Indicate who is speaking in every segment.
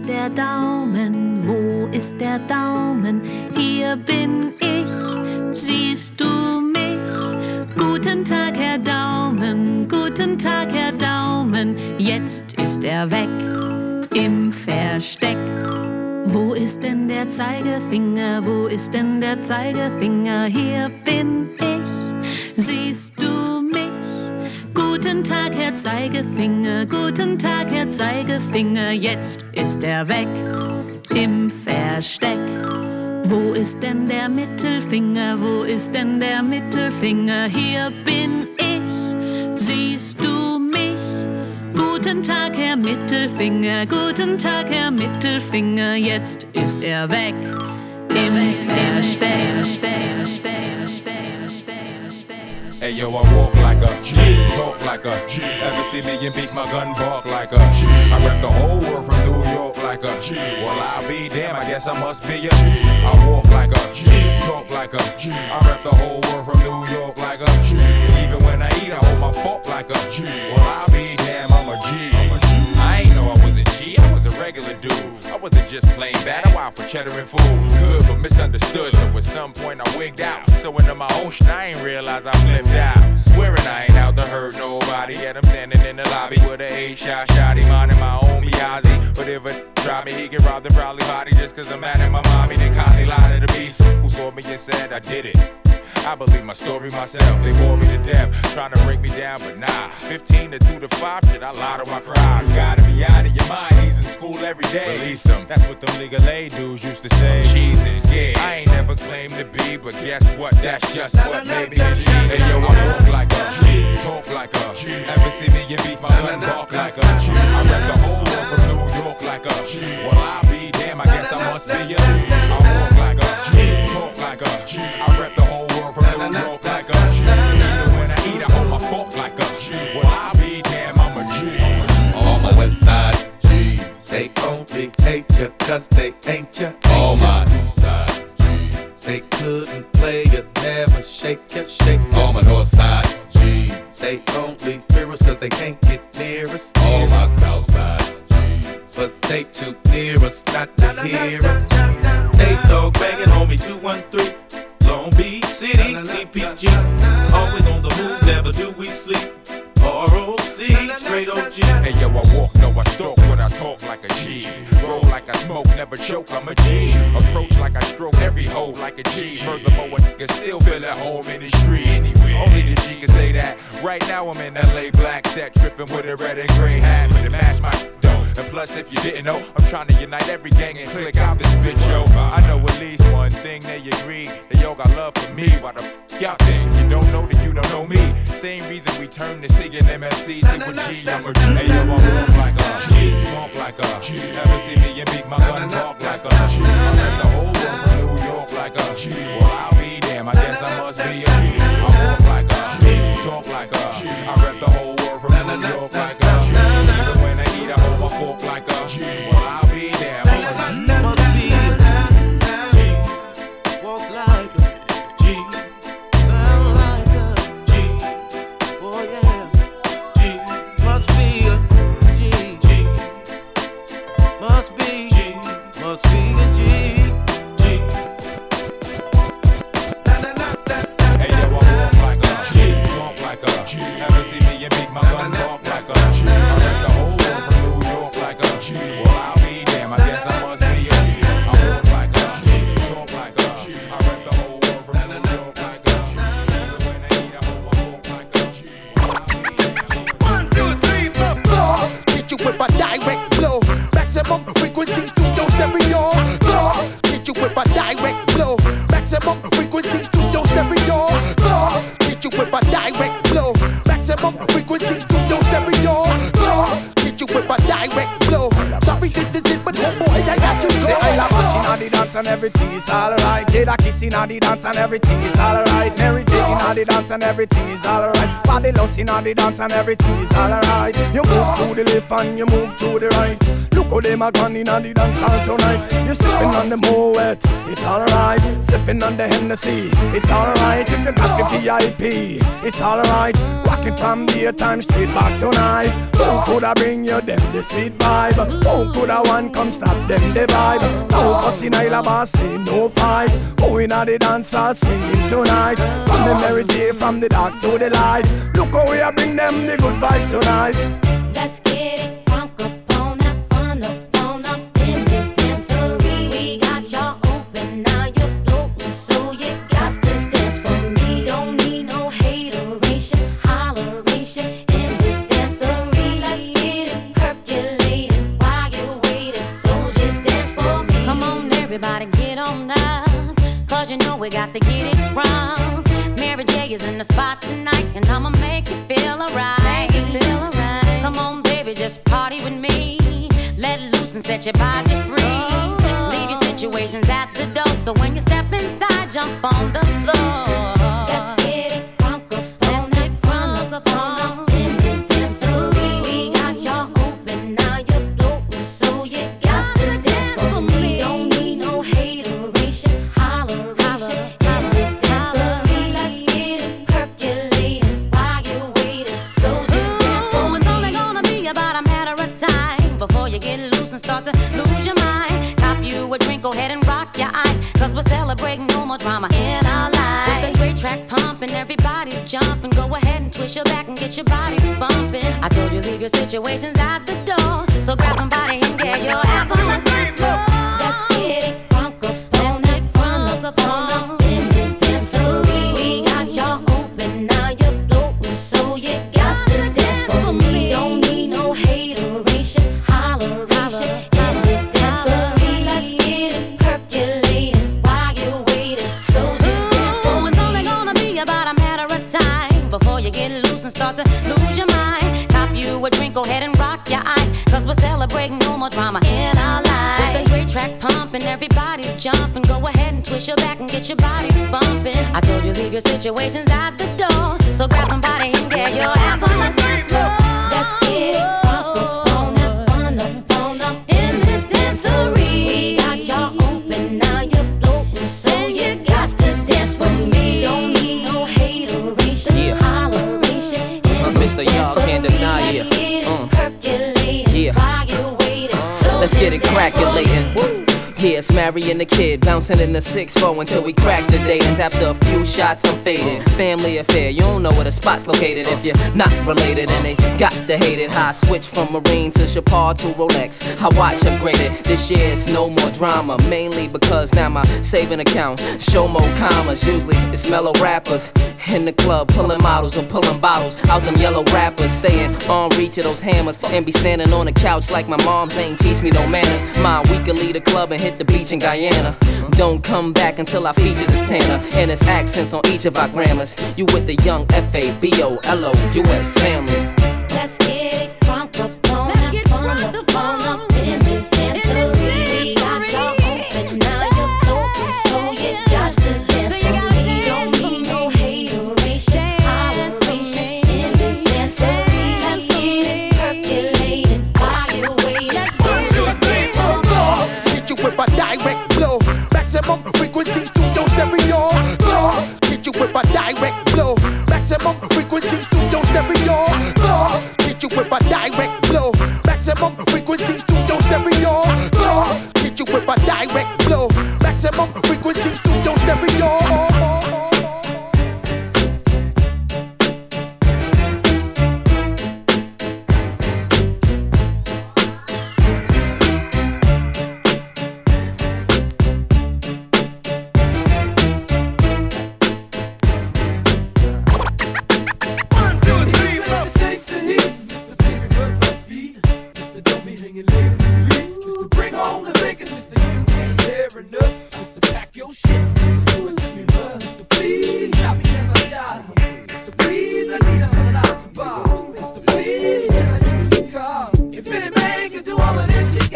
Speaker 1: ist der Daumen? Wo ist der Daumen? Hier bin ich, siehst du mich? Guten Tag, Herr Daumen, guten Tag, Herr Daumen. Jetzt ist er weg im Versteck. Wo ist denn der Zeigefinger? Wo ist denn der Zeigefinger? Hier bin ich, siehst du mich? Guten Tag, Herr Zeigefinger, guten Tag, Herr Zeigefinger, jetzt ist er weg im Versteck. Wo ist denn der Mittelfinger, wo ist denn der Mittelfinger? Hier bin ich, siehst du mich? Guten Tag, Herr Mittelfinger, guten Tag, Herr Mittelfinger, jetzt ist er weg im Versteck.
Speaker 2: Hey yo, I walk like a G, talk like a G. Ever see me and beat my gun bark like a G? I rep the whole world from New York like a G. Well, I'll be damn, I guess I must be a G. I walk like a G, talk like a G. I rep the whole world from New York like a G. Even when I eat, I hold my fork like a G. Well, I'll I wasn't just plain bad, I wild for cheddar and food. Good, but misunderstood, so at some point I wigged out. So into my own shit, I ain't realize I flipped out. Swearing I ain't out to hurt nobody. Yet I'm standing in the lobby with a A-shot shotty, minding my own Miyazi. But if it try me, he get robbed and probably body just cause I'm mad at my mommy. They kindly lied to the beast who saw me and said I did it. I believe my story myself. They bore me to death, trying to break me down, but nah. 15 to 2 to 5, shit, I lied on my crowd. You gotta be out of your mind. He's in school every day. Release him. That's what them legal aid dudes used to say. Jesus, yeah. I ain't never claimed to be, but guess what? That's just what made me a G. Hey yo, I walk like a G, talk like a G. Ever see me and beat my gun bark like a G? I rep the whole world from New York like a G. Well, I'll be damn, I guess I must be a G. I walk like a G, talk like a G. I rep the whole world from New York like a G. Even when I eat, I hold my fork like a G. Well, I'll be damn, I'm a G. G.
Speaker 3: All my west side G's, they only hate you cause they ain't you.
Speaker 2: All my east side G's.
Speaker 3: They couldn't play you, never shake you, shake you.
Speaker 2: All my north side G's.
Speaker 3: They only fear us cause they can't get near us.
Speaker 2: All my south side.
Speaker 3: But they too near us not to hear us. They dog banging on me 213. Long Beach City, DPG. Always on the move, never do we sleep. ROC, straight OG.
Speaker 2: Hey yo, I walk, no, I stalk, but I talk like a G. Roll like I smoke, never choke, I'm a G. Approach like I stroke every hoe like a G. Furthermore, a nigga still feel at home in the street. Only the G can say that. Right now I'm in LA, black set, tripping with a red and gray hat, but it match my. And plus, if you didn't know, I'm trying to unite every gang and click out this bitch, yo. I know at least one thing they agree that y'all got love for me. Why the f y'all think you don't know that you don't know me? Same reason we turned the singing MSC to a G. I'm a G. Hey yo, I walk like a G, talk like a G. Never see me and beat my gun talk like a G. I rep the whole world from New York like a G. Well, I'll be damn, I guess I must be a G. I walk like a G, talk like a G. I rep the whole world from New York like a
Speaker 4: Kissing on the dance and everything is alright. Mary J in the dance and everything is alright. Bobby Lossing on the dance and everything is alright. You move to the left and you move to the right. Look how them a gone in the dance hall tonight. You sipping on the Moet, it's alright. Sipping on the Hennessy, it's alright. If you got the VIP, it's alright. Rock
Speaker 5: rocking from daytime straight back tonight. Who coulda bring you them the sweet vibe? Who coulda one come stop them the vibe? No fussy Nyla boss say no fight. Who inna the dance hall swinging tonight? From the Mary J, from the dark to the light. Look how we bring them the good vibe tonight.
Speaker 6: I'ma make you feel alright. Make you feel alright. Come on, baby, just party with me. Let loose and set your body free. Leave your situations at the door, so when you step inside, jump on the floor. Lose your mind. Cop you a drink, go ahead and rock your eyes. Cause we're celebrating no more drama in our lives. With the great track pumping, everybody's jumping. Go ahead and twist your back and get your body bumping. I told you leave your situations at the door. So grab somebody get your body bumping. I told you leave your situations at the door. So grab somebody
Speaker 7: Mary and the kid bouncing in the 6-4 until we crack the. And after a few shots, I'm faded. Family affair, you don't know where the spot's located if you're not related. And they got to hate it. I switch from Marine to Chapar to Rolex. I watch upgraded. This year it's no more drama. Mainly because now my saving account show more commas. Usually it's mellow rappers in the club pulling models or pulling bottles out them yellow rappers. Staying on reach of those hammers and be standing on the couch like my mom's ain't teach me no manners. Mine, we can leave the club and hit the beach in Guyana. Don't come back until our features is Tanner and it's accents on each of our grammars. You with the young F A B O L O U S family.
Speaker 8: Let's get it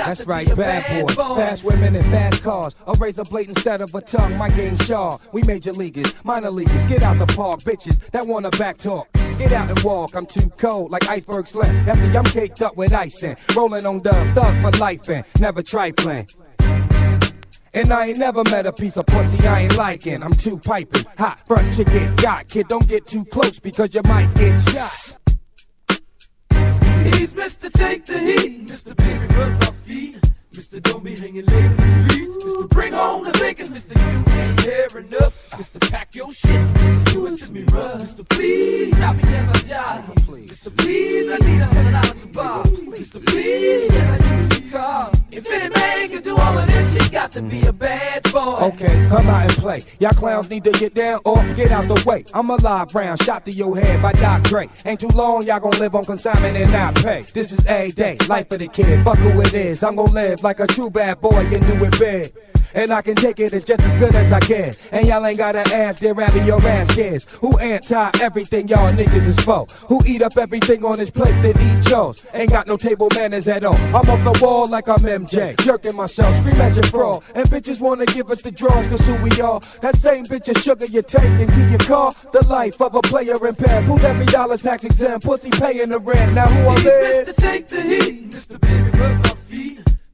Speaker 9: That's right, bad boy. Fast women and fast cars. A razor blade instead of a tongue, my game sharp. We major leaguers, minor leaguers, get out the park, bitches that wanna back talk. Get out and walk, I'm too cold like iceberg slim. That's see, I'm caked up with ice and rolling on dubs, thug for life and never trifling. And I ain't never met a piece of pussy I ain't liking. I'm too piping. Hot front, you get got. Kid, don't get too close because you might get shot.
Speaker 10: He's Mr. Take the Heat, Mr. Baby Rub My Feet, Mr. Don't Be Hanging Late Mr. Bring On the Bacon, Mr. You Ain't There Enough, Mr. Pack Your Shit, Mr. Do It To Me Rough, Mr. Please Stop me at my job, Mr. Please I need a hundred dollars to buy, Mr. Please Can I use your car? If any man can do all of this, he got to be a bad boy.
Speaker 9: Okay, come out and play. Y'all clowns need to get down or get out the way. I'm a live round, shot to your head by Doc Dre. Ain't too long, y'all gon' live on consignment and not pay. This is a day, life of the kid. Fuck who it is. I'm gon' live like a true bad boy and do it big. And I can take it as just as good as I can. And y'all ain't gotta ask, they're rapping your ass kids. Who anti everything y'all niggas is for? Who eat up everything on his plate then eat yours? Ain't got no table manners at all. I'm off the wall like I'm MJ. Jerking myself, scream at your fraud. And bitches wanna give us the draws, cause who we are. That same bitch of sugar you take and keep your car. The life of a player in pen. Who's every dollar tax exempt? Pussy paying the rent. Now who I'm
Speaker 10: He's
Speaker 9: with?
Speaker 10: Mr. Take the Heat, Mr. Baby Rub My Feet,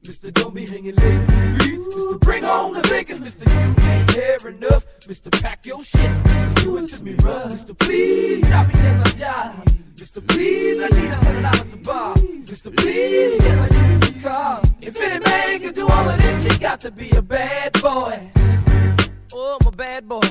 Speaker 10: Mr. Don't Be Hanging Late in the Streets, Mr. Bring On the Bacon, Mr. You Ain't There Enough, Mr. Pack Your Shit, Mr. Do It To Me Rough, Mr. Please Stop me at my job, Mr. Please I need a hundred dollars to buy, Mr. Please Can I use your car? If any man can do all of this, he got to be a bad boy. Oh, I'm a bad boy.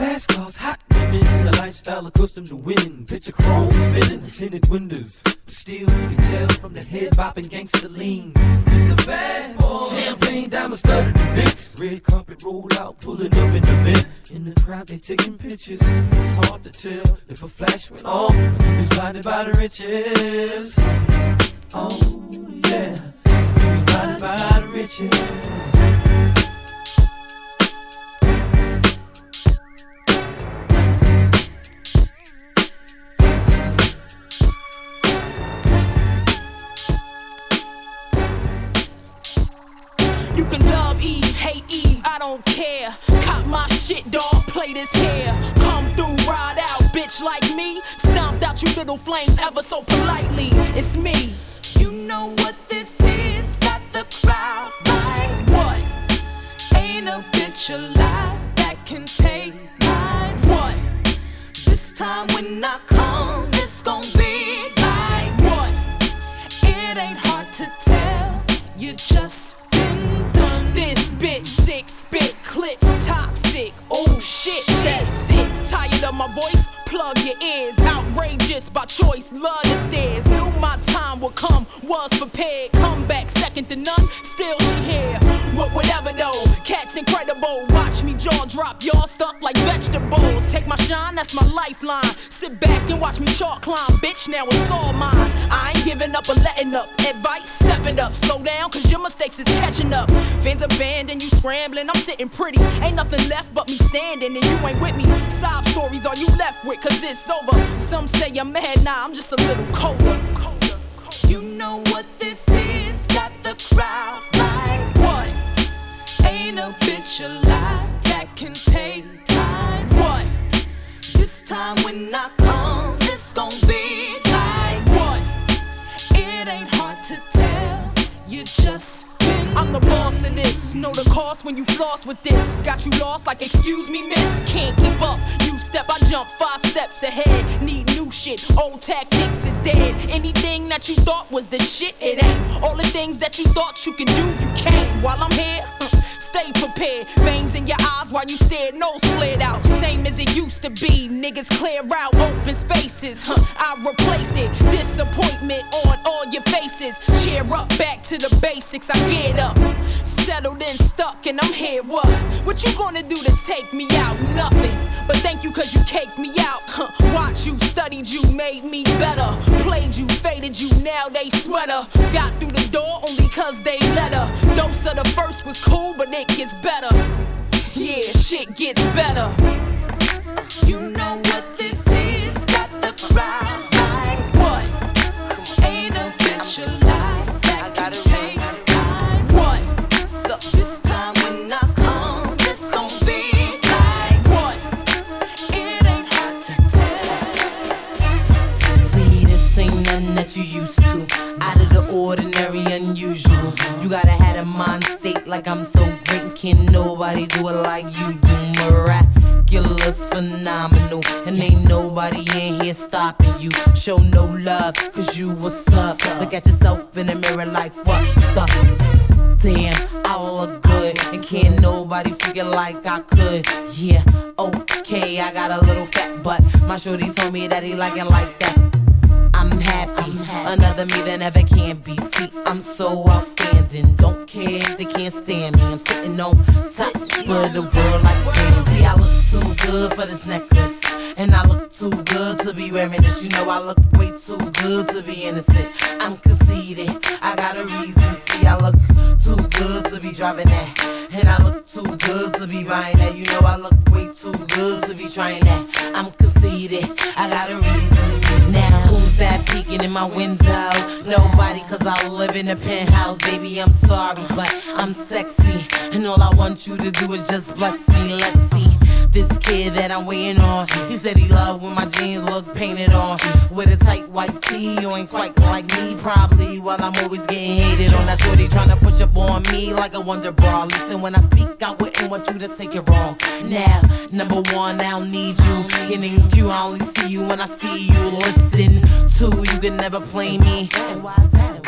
Speaker 10: Fast cars, hot women, the lifestyle accustomed to winning. Picture chrome spinning, tinted windows. But still, you can tell from that head bopping gangster lean. He's a bad boy. Champagne diamond studded Vince. Red carpet roll out, pulling up in the Mint. In the crowd, they taking pictures. It's hard to tell if a flash went off. He was blinded by the riches. Oh, yeah. He was blinded by the riches.
Speaker 11: Don't care. Cop my shit, dog, play this here. Come through, ride out, bitch like me. Stomped out you little flames ever so politely. It's me. You know what this is? Got the crowd like what? Ain't a bitch alive that can take mine. What? This time when I come, it's gon' be like what? It ain't hard to tell. You just been done. This bitch sick, spit clips, toxic. Oh shit, that's sick. Tired of my voice? Plug your ears. Outrageous by choice. Love the stairs. Knew my time would come. Was prepared. Come back second to none. Still she here. What whatever though. Cat's incredible. Watch me jaw drop. Y'all stuck like vegetables. Take my shine, that's my lifeline. Sit back and watch me chalk climb. Bitch, now it's all mine. I ain't giving up or letting up. Advice, step it up. Slow down, cause your mistakes is catching up. Fans abandoned, you scrambling. I'm sitting pretty. Ain't nothing left but me standing, and you ain't with me. Sob stories are you left with, cause it's over. Some say I'm mad, nah, I'm just a little colder. You know what this is? Got the crowd like what? Ain't a bitch alive that can take mine. What? This time when I come, it's gon' be like what? It ain't hard to tell. You just been I'm the boss of this. Know the cost when you floss with this. Got you lost like excuse me, miss. Can't keep up. You step, I jump five steps ahead. Need new shit. Old tactics is dead. Anything that you thought was the shit, it ain't. All the things that you thought you could do, you can't. While I'm here. Uh, Stay prepared. Veins in your eyes while you stare, nose flared out. Same as it used to be. Niggas clear out open spaces. Huh, I replaced it. Disappointment on all your faces. Cheer up, back to the basics. I get up. Settled and stuck, and I'm here. What? What you gonna do to take me out? Nothing. But thank you, cause you caked me out. Huh, watch you, studied you, made me better. Played you, faded you, now they sweater. Got through the door only cause they let her. Dose of the first was cool, but it gets better. Yeah, shit gets better. You know what this is? Got the crowd like what? Ain't a bitch alive that can take mine. What? This time when I come, gon' be like what? It ain't hard to tell.
Speaker 12: See, this ain't nothing that you used to. Out of the ordinary, unusual. You gotta have a mind state like I'm so great and can't nobody do it like you do. Miraculous, phenomenal, and ain't nobody in here stopping you. Show no love, cause you what's up. Look at yourself in the mirror like what the damn, I look good, and can't nobody figure like I could. Yeah, okay, I got a little fat butt. My shorty told me that he like it like that. Happy. Another me that never can be. See, I'm so outstanding. Don't care if they can't stand me. I'm sitting on top of the world like. See, I look too good for this necklace. And I look too good to be wearing this. You know, I look way too good to be innocent. I'm conceited. I got a reason. See, I look too good to be driving that. And I look too good to be buying that. You know, I look way too good to be trying that. I'm conceited. I got a reason. Now, who's that peeking in my window? Nobody, cause I live in a penthouse. Baby, I'm sorry, but I'm sexy. And all I want you to do is just bless me. Let's. This kid that I'm waiting on, he said he loved when my jeans look painted on. With a tight white tee, you ain't quite like me, probably. While I'm always getting hated on, that shorty trying to push up on me like a wonder bra. Listen, when I speak, I wouldn't want you to take it wrong. Now, number one, I don't need you. Your name's Q, I only see you when I see you. Listen, two, you can never play me.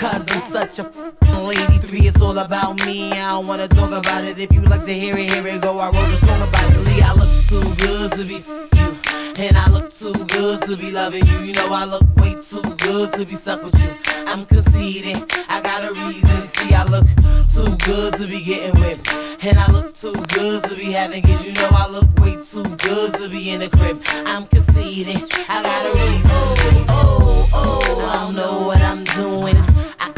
Speaker 12: Cause I'm such a lady. Three, it's all about me. I don't wanna talk about it. If you like to hear it, here it go. I wrote a song about it. See, I look too good to be you. And I look too good to be loving you. You know I look way too good to be stuck with you. I'm conceited. I got a reason. See, I look too good to be getting whipped. And I look too good to be having kids. You know I look way too good to be in the crib. I'm conceited. I got a reason. Oh, oh, I don't know what I'm doing.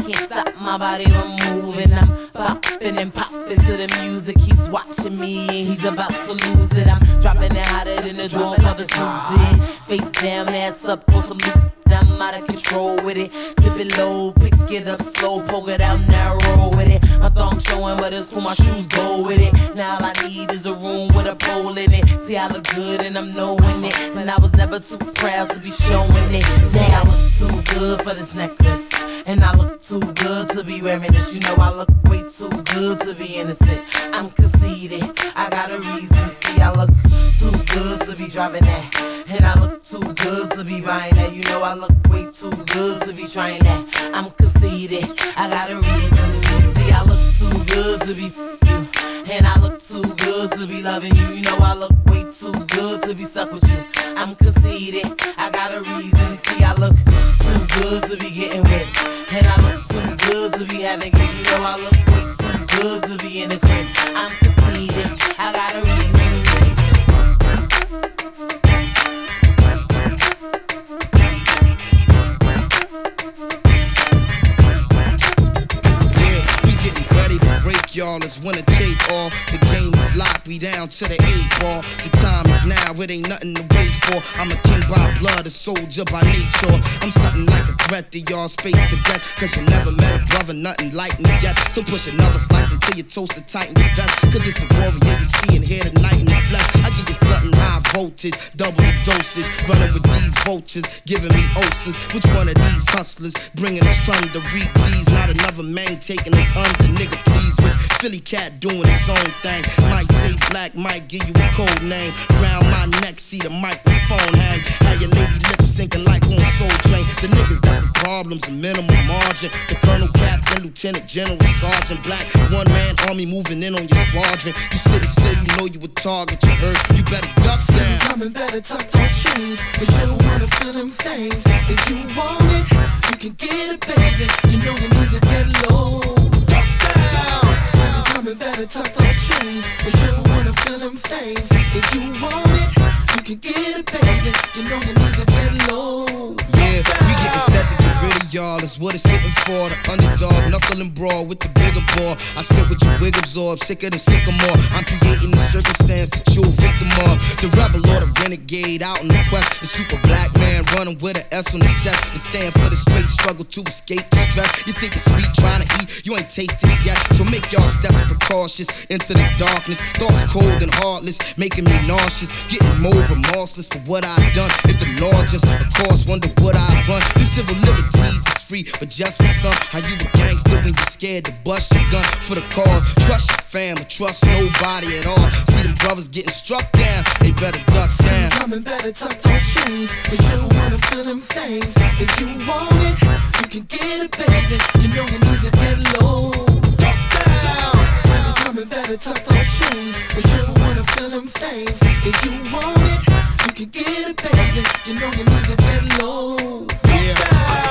Speaker 12: Can't stop my body from moving. I'm popping and popping to the music. He's watching me and he's about to lose it. I'm dropping it hotter than the drawer for the. Face down, ass up on some. I'm out of control with it. Dip it low, pick it up slow, poke it out narrow with it. My thong showing, but it's cool, my shoes go with it. Now all I need is a room with a pole in it. See, I look good and I'm knowing it. And I was never too proud to be showing it. See, I look too good for this necklace. And I look too good to be wearing this. You know, I look way too good to be innocent. I'm conceited, I got a reason. See, I look too good to be driving that. And I look too good to be buying that. You know, I look way too good to be trying that. I'm conceited, I got a reason. See, I look too good to be you. And I look too good to be loving you. You know, I look way too good to be stuck with you. I'm conceited, I got a reason. See, I look too good to be getting wet. And I look too good to be having kids. You know, I look way too good to be in the crib. I'm conceited, I got a reason.
Speaker 13: Y'all. It's winner take all. The game is locked, we down to the eight ball. The time is now, it ain't nothing to wait for. I'm a king by blood, a soldier by nature. I'm something like a threat to y'all space cadets. Cause you never met a brother, nothing like me yet. So push another slice until you toast it tighten your vest. Cause it's a warrior you see and hear tonight in the flesh. I give you something high voltage, double dosage. Running with these vultures, giving me ulcers. Which one of these hustlers bringing us thunder? Read G's, not another man taking us under. Nigga, please, which Philly cat doing his own thing. Might say black, might give you a code name. Round my neck, see the microphone hang. How your lady lip syncing like on Soul Train. The niggas that's some problems, a minimal margin. The colonel, captain, lieutenant, general, sergeant, black. One man army moving in on your squadron. You sitting still, you know you a target. You heard, you better duck down.
Speaker 14: Coming better tuck those chains, cause you wanna feel them things. If you want it, you can get it, baby. You know you need to get low. You better tuck those chains, cause you wanna feel them things. If you want it, you can get it, baby. You know you need to
Speaker 13: y'all. That's what it's hitting for. The underdog, knuckle and brawl with the bigger ball. I spit with your wig absorb, sicker than sycamore. I'm creating the circumstance that you're victim of. The rebel or the renegade out in the quest. The super black man running with an S on his chest. And stand for the straight struggle to escape the stress. You think it's sweet trying to eat, you ain't tasted it yet. So make y'all steps precautious into the darkness. Thoughts cold and heartless, making me nauseous. Getting more remorseless for what I've done. If the law just, of course, wonder what I run. Civil liberties is free, but just for some. How you a gangster when you scared to bust your gun for the cause? Trust your family, trust nobody at all. See them brothers getting struck down, they better duck down.
Speaker 14: Coming better tuck those chains, cause you wanna feel them things. If you want it, you can get it, baby. You know you need to get low. Duck down. So you coming better tuck those shoes, cause you wanna feel them things. If you want it, you can get it, baby. You know you need to get low.
Speaker 13: Yeah, I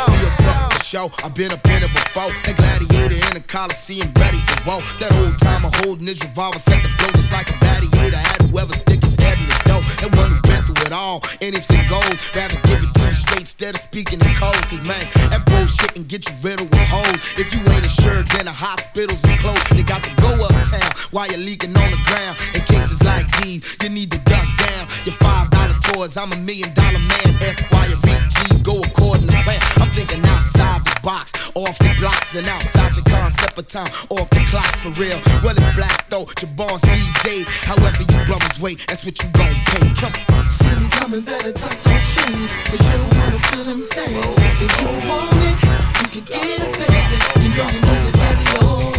Speaker 13: show. I've been up in it before. That gladiator in the Coliseum, ready for war. That old timer holding his revolver, set the blow just like a gladiator. Had whoever stick his head in the dough. That one who been through it all, anything goes. Rather give it to you straight instead of speaking in codes. Cause man, that bullshit can get you riddled with hoes. If you ain't insured, then the hospitals is closed. You got to go uptown while you're leaking on the ground. In cases like these, you need to duck down. Your five dollar toys, I'm a million dollar man. Esquire G's go according to plan. I'm thinking outside the box, off the blocks, and outside your concept of time, off the clocks for real. Well, it's black though, your boss DJ. However, you brothers wait, that's what you gon' pay. Come on.
Speaker 14: See me coming better tuck those shoes, cause you wanna feel them things. If you want it, you can get it, baby. You know you need to low.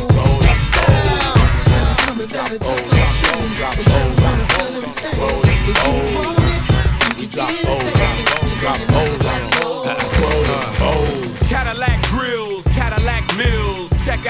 Speaker 14: See me coming better tuck those shoes,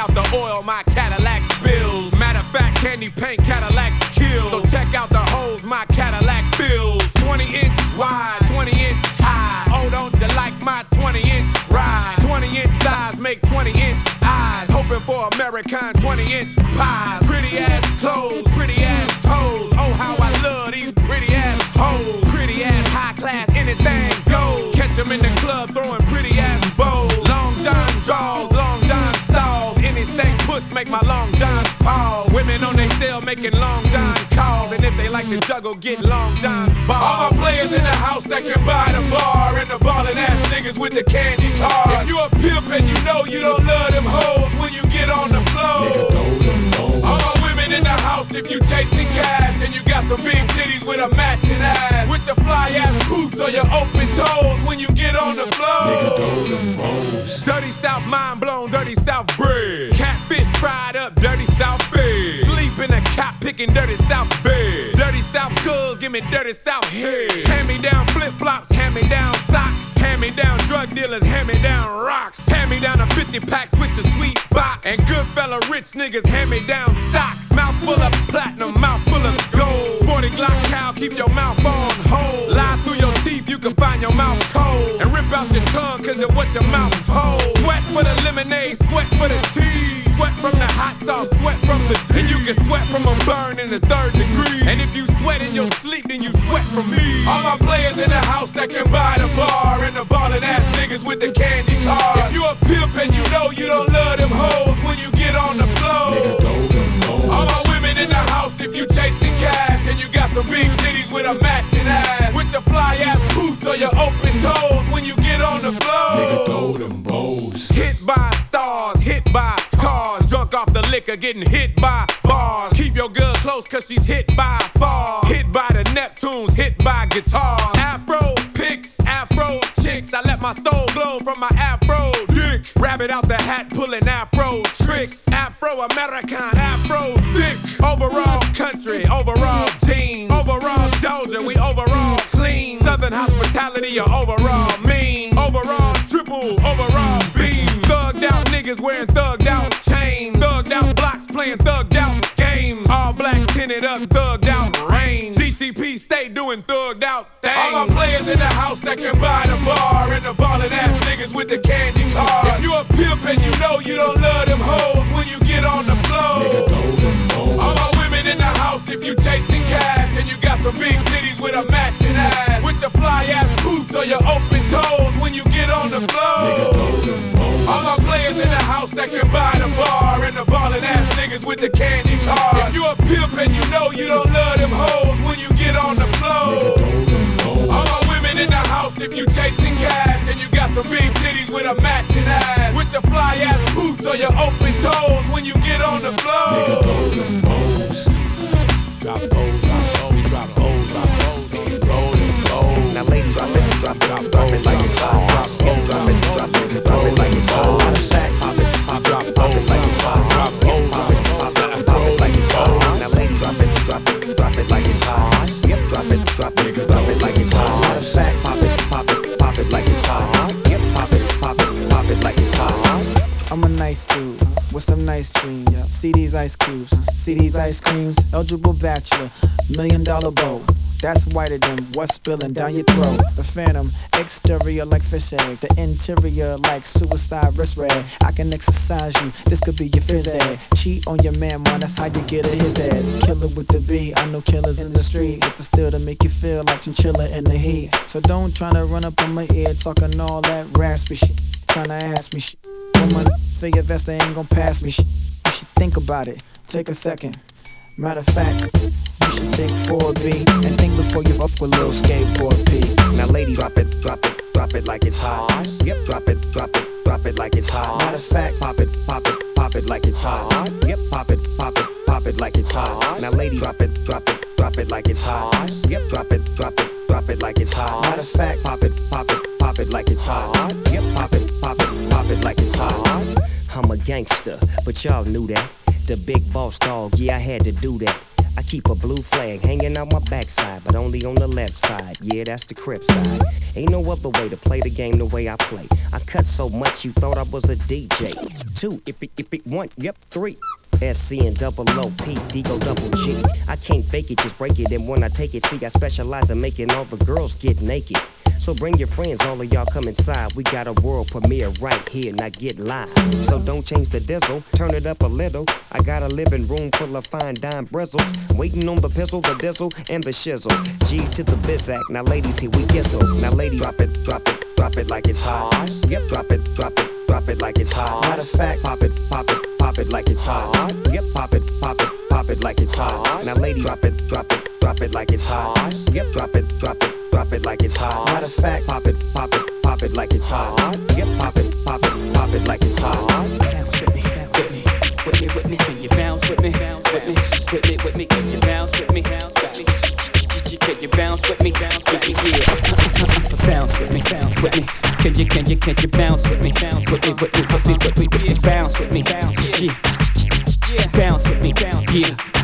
Speaker 2: out the oil my Cadillac spills. Matter of fact, candy paint Cadillacs kill. So check out the holes my Cadillac fills. 20 inch wide, 20 inch high. Oh, don't you like my 20 inch ride? 20 inch thighs make 20 inch eyes. Hoping for American 20 inch pies. Pretty ass clothes, pretty ass toes. Oh, how I love these pretty ass hoes. Pretty ass high class, anything goes. Catch 'em in the club throwing making long John calls. And if they like to juggle, get long dimes balls. All my players in the house that can buy the bar. And the ballin' ass niggas with the candy cars. If you a pimp and you know you don't love them hoes when you get on the floor. All my women in the house if you chasing cash and you got some big titties with a matching ass. With your fly ass boots or your open toes when you get on the floor. Dirty South mind blown, dirty South bread. Dirty South bed. Dirty South cuz, give me dirty South head. Hand me down flip flops, hand me down socks. Hand me down drug dealers, hand me down rocks. Hand me down a 50 pack, switch to sweet box. And good fella rich niggas, hand me down stocks. Mouth full of platinum, mouth full of gold. 40 Glock cow, keep your mouth on hold. Lie through your teeth, you can find your mouth cold. And rip out your tongue, cause of what your mouth told. Sweat for the lemonade, the D. And you can sweat from a burn in the third degree. And if you sweat in your sleep, then you sweat from me. All my players in the house that can buy the bar. And the ballin' ass niggas with the candy cars. If you a pimp and you know you don't love them hoes when you get on the floor. All my women in the house if you chasing cash. And you got some big titties with a matching ass. With your fly ass boots or your open toes when you get on the floor. Nigga, throw them bows. Hit by stars, hit by cars. Drunk off the liquor, getting hit by close, cause she's hit by far. Hit by the Neptunes, hit by guitars. Afro picks, afro chicks. I let my soul glow from my afro dick. Rabbit out the hat, pulling afro tricks. Afro American, afro dick. Overall country, overall team. Overall Doja, we overall clean. Southern hospitality, or overall mean. Overall triple, overall beam. Thugged out niggas wearing thugged out chains. Thugged out blocks playing. All black tinted up, thugged out range. DTP stay doing thugged out things. All my players in the house that can buy the bar. And the ballin' ass niggas with the candy cars. If you a pimp and you know you don't love them hoes when you get on the floor. All my women in the house if you chasing cash. And you got some big titties with a matching ass. With your fly ass boots or your open toes when you get on the floor. All my players in the house that can buy the bar. And the ballin' ass niggas with the candy cars. If you a pimp and you know you don't love them hoes when you get on the floor. All my women in the house if you chasing cash. And you got some big titties with a matching ass. With your fly ass boots or your open toes when you get on the floor. Drop O's, drop O's, drop O's, drop O's, roll it, roll. Now ladies, drop it, drop it, drop it like it's hot. Drop it, drop it, drop it, drop it like
Speaker 15: hot. Matter
Speaker 16: nice dude with some nice dreams. See these ice cubes, see these ice creams. Eligible bachelor, million dollar bow. That's whiter than what's spilling down your throat. The phantom, exterior like fish eggs, the interior like suicide wrist red. I can exercise you, this could be your phys ed. Cheat on your man, man, that's how you get a his head. Killer with the B, I know killers in the street with the steel to make you feel like chinchilla in the heat. So don't try to run up on my ear talking all that raspy shit. trying to ask me shit. For your vest, they ain't gon' pass me. You should think about it, take a second. Matter of fact, you should take 4B and think before you fuck with little skateboard P.
Speaker 15: Now ladies, drop it, drop it, drop it like it's hot. Yep, drop it, drop it, drop it like it's hot.
Speaker 16: Matter of fact,
Speaker 15: pop it, pop it, pop it like it's hot. Yep, pop it, pop it, pop it like it's hot. Now ladies, drop it, drop it, drop it like it's hot. Yep, drop it, drop it, drop it like it's hot.
Speaker 16: Matter of fact,
Speaker 15: pop it, pop it, pop it like it's hot. Yep, pop it, pop it, pop it like it's hot.
Speaker 17: I'm a gangster, but y'all knew that. The big boss dog, yeah, I had to do that. I keep a blue flag hanging out my backside, but only on the left side. Yeah, that's the crip side. Ain't no other way to play the game the way I play. I cut so much you thought I was a DJ. Two, if it, if it, one, yep, three. SC and double O, P, D, O, double G. I can't fake it, just break it. And when I take it, see, I specialize in making all the girls get naked. So bring your friends, all of y'all come inside. We got a world premiere right here, now get live. So don't change the diesel, turn it up a little. I got a living room full of fine dime bristles. Waiting on the pistol, the diesel, and the shizzle. G's to the biz act, now ladies, here we gissle. Now ladies,
Speaker 15: drop it, drop it, drop it like it's hot. Yep, drop it, drop it, drop it like it's hot.
Speaker 16: Matter of fact,
Speaker 15: pop it, pop it, pop it like it's hot. Yep, pop it, pop it, pop it like it's hot. Now ladies, drop it, drop it, drop it like it's hot. Yep, drop it, drop it, drop it like it's hot.
Speaker 16: Matter of fact,
Speaker 15: pop it, pop it, pop it like it's hot. Yep, pop it, pop it, pop it like it's hot.
Speaker 18: With me, with me, can you bounce with me? Bounce with me, with me, with me, can you bounce with me? Bounce with me. Can you bounce with me? Bounce with me, yeah. Bounce with me, bounce with me. Can you, can you, can you bounce with me? Bounce with me, with me, with me, with me, with me. Bounce with me, bounce, yeah. Bounce with me, bounce, yeah.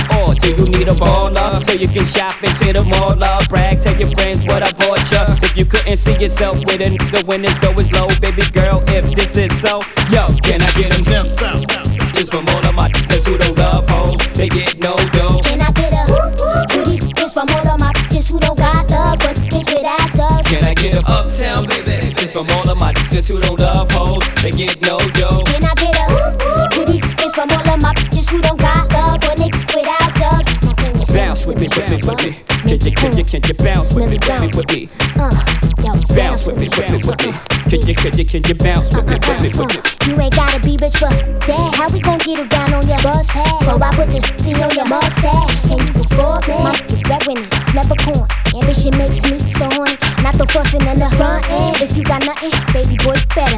Speaker 18: Or do you need a baller so you can shop into the mall? Up? Brag, tell your friends what I bought ya. If you couldn't see yourself with a nigga when his dough is low, baby girl, if this is so, yo, can I get him? Just from all of my niggas who don't love hoes, they get no dough.
Speaker 19: Can I get a to these bitches from all of my bitches who don't got love, but bitch without love?
Speaker 18: Can I get a uptown baby? Just from all of my niggas who don't love hoes, they get no dough.
Speaker 19: Can I get a to these bitches from all of my bitches who don't got love, but niggas
Speaker 18: Bounce with me, with me, with me. Can you, can you, can you bounce with me, with me, with me? Bounce with me, with me, with me. Can you, can you, can you bounce with me, with me, with me?
Speaker 19: You ain't gotta be rich for that. How we gon' get it down on your bus pass? So I put this thing on your mustache. Can you afford me? My is breadwinners, never corn. Ambition makes me so horny. Not the fussing in the front end. If you got nothing, baby boy, better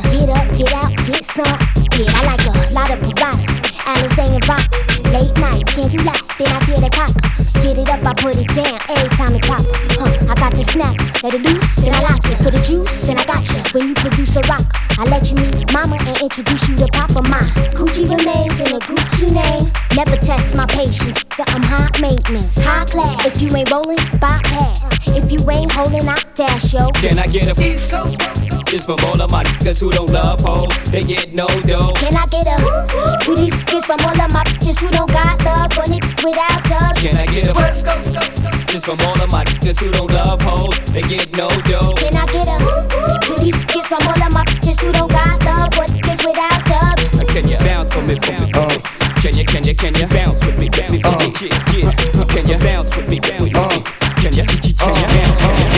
Speaker 19: put it down. Every time it pop. Huh, I got the snap. Let it loose, then I lock it. For the juice, then I got you. When you produce a rock, I let you meet mama and introduce you to papa. My Gucci remains in a Gucci name. Never test my patience, but I'm high maintenance, high class. If you ain't rolling, bypass. If you ain't holding, I dash yo.
Speaker 18: Can I get a East Coast? Just from all of my niggas who don't love hoes, they get no dough.
Speaker 19: Can I get a to these bitches from all of my bitches who don't got love, but niggas without love?
Speaker 18: Can I get a West Coast? Just from all of my niggas who don't love hoes, they get no dough.
Speaker 19: Can I get a to these bitches from all of my bitches who don't got love, but niggas without love?
Speaker 18: Uh, can you bounce for me, for me, for me? Can you, can you, can you bounce with me, with me, with me? Uh, uh, yeah, yeah. Can you bounce with me, me, with me? Can you, can you can you bounce, can you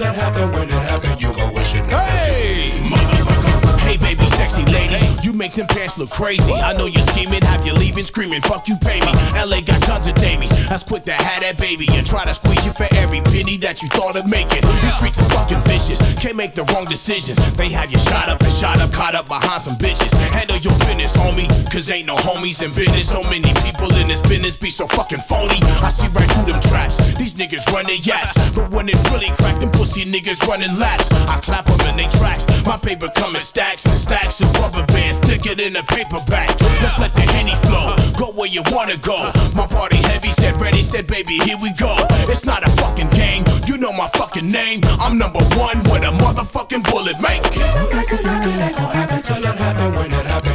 Speaker 18: that happen, when it happen, you go wish it hey!
Speaker 20: Hey, baby, sexy lady them pants look crazy. I know you're scheming, have you leaving screaming, fuck you, pay me. LA got tons of damies, that's quick to have that baby and try to squeeze you for every penny that you thought of making. These streets is fucking vicious, can't make the wrong decisions. They have you shot up and shot up, caught up behind some bitches. Handle your business, homie, cause ain't no homies in business. So many people in this business be so fucking phony. I see right through them traps. These niggas run their yaps, but when it really crack, them pussy niggas running laps. I clap them in they tracks. My paper come in stacks and stacks of rubber bands. Stick it in a paperback. Let's let the henny flow. Go where you wanna go. My party heavy said ready, said baby, here we go. It's not a fucking game. You know my fucking name. I'm number one with a motherfucking bullet
Speaker 2: happen,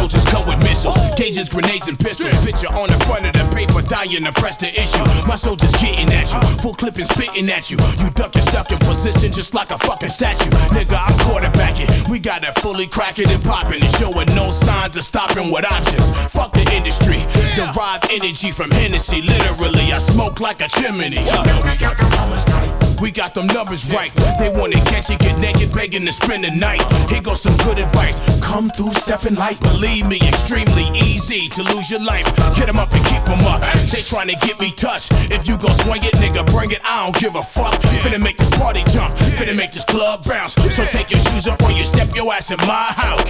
Speaker 20: soldiers come with missiles, gauges, grenades, and pistols. Picture on the front of the paper, dying to press the issue. My soldiers getting at you, full clip and spitting at you. You ducking, stuck in position just like a fucking statue. Nigga, I'm quarterbacking. We got it fully cracking and popping and showing no signs of stopping with options. Fuck the industry, derive energy from Hennessy. Literally, I smoke like a chimney. we got the numbers tight. We got them numbers right. They wanna catch you, get naked, begging to spend the night. Here goes some good advice. Come through stepping light. Believe me, extremely easy to lose your life. Get 'em up and keep 'em up. They trying to get me touched. If you gon' swing it, nigga, bring it. I don't give a fuck. Finna make this party jump. Finna make this club bounce. So take your shoes off or you step your ass in my house.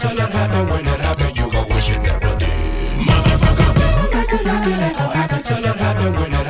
Speaker 2: Till it happen, when it happen, you gon' wish it never did. Motherfucker. Till it happen, when it happen,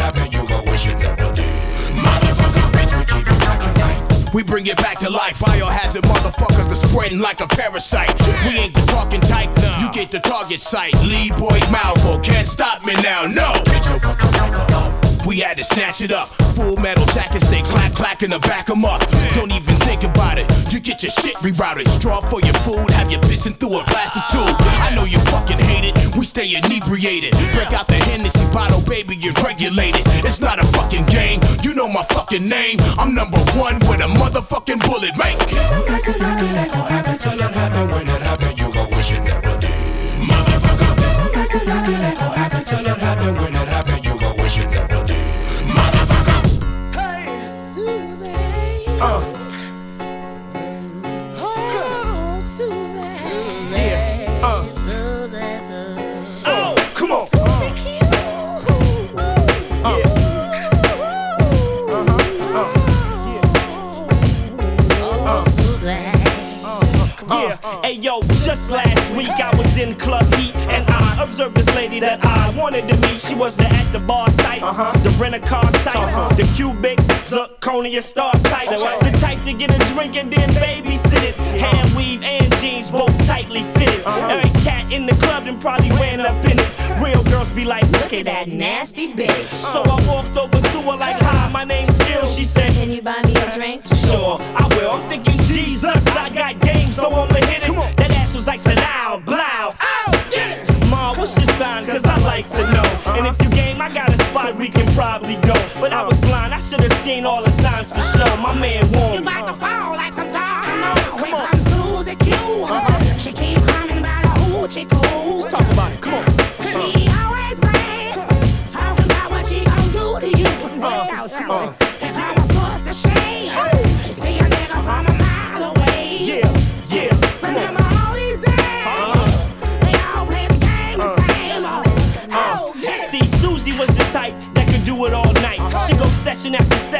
Speaker 2: We
Speaker 20: bring it back to life. Biohazard motherfuckers that's spreading like a parasite. We ain't the talking type. You get the target site. Lee Boyd Malvo can't stop me now. No. We had to snatch it up. Full metal jackets, they clack clack in the back of up. Don't even think about it. You get your shit rerouted. Straw for your food, have you pissing through a plastic tube. I know you fucking hate it. We stay inebriated. Break out the Hennessy bottle, baby, and regulate it. It's not a fucking game. You know my fucking name. I'm number one with a motherfucking bullet, mate.
Speaker 21: Just last week I was in Club Heat and I observed this lady that I wanted to meet. She was the at the bar type, the rent a car type, the cubic zirconia star type, the type to get a drink and then babysit it. Hand weave and jeans, both tightly fitted. Every cat in the club and probably ran up in it. Real girls be like, look at that nasty bitch. So I walked over to her like, hi, my name's Skill. She said, Can you buy me a drink? Sure, I will. I'm thinking, Jesus, I got game, so I'ma hit it. Ass was like, loud, blow. Oh, Ma, what's your sign? Cause I like to know. And if you game, I got a spot we can probably go. But I was blind, I should've seen all the signs for sure. My man warned
Speaker 14: You about to fall like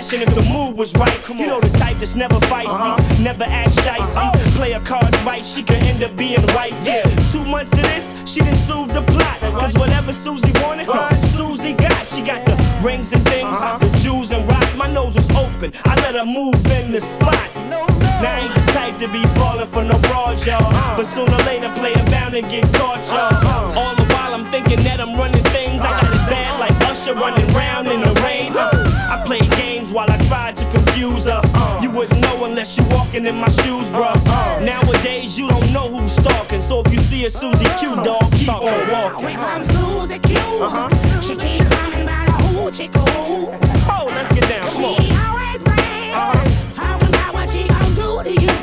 Speaker 21: session if the mood was right. You know the type that's never feisty, uh-huh. never act shicey. Uh-huh. Play her cards right, she could end up being right. Yeah, two months of this, she didn't soothed the plot. Cause whatever Susie wanted, uh-huh. Susie got. She got the rings and things, the jewels and rocks. My nose was open, I let her move in the spot. Now I ain't the type to be falling for no broad, y'all. But sooner or later, player bound and get caught, y'all. All the while I'm thinking that I'm running things. I got it bad like Usher running round in the rain. I played games while I tried to confuse her. Uh-uh. You wouldn't know unless you walking in my shoes, bruh. Uh-uh. Nowadays, you don't know who's stalking. So if you see a Susie Q uh-uh. dog, keep on walking.
Speaker 14: Away from Susie Q. Uh-huh. She keep coming by the hoochie coo.
Speaker 21: Oh, let's get down. Come on.
Speaker 14: She always uh-huh. talking about what she gon' do to you.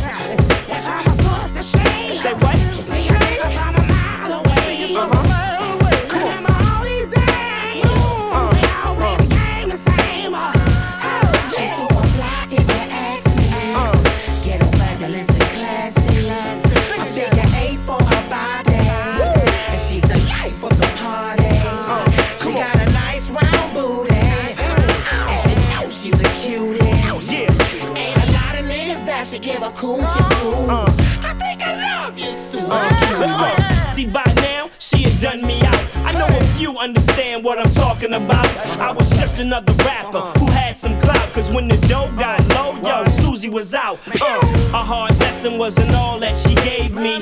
Speaker 14: Shout it. Here come my.
Speaker 21: Say what? Wasn't all that she gave me.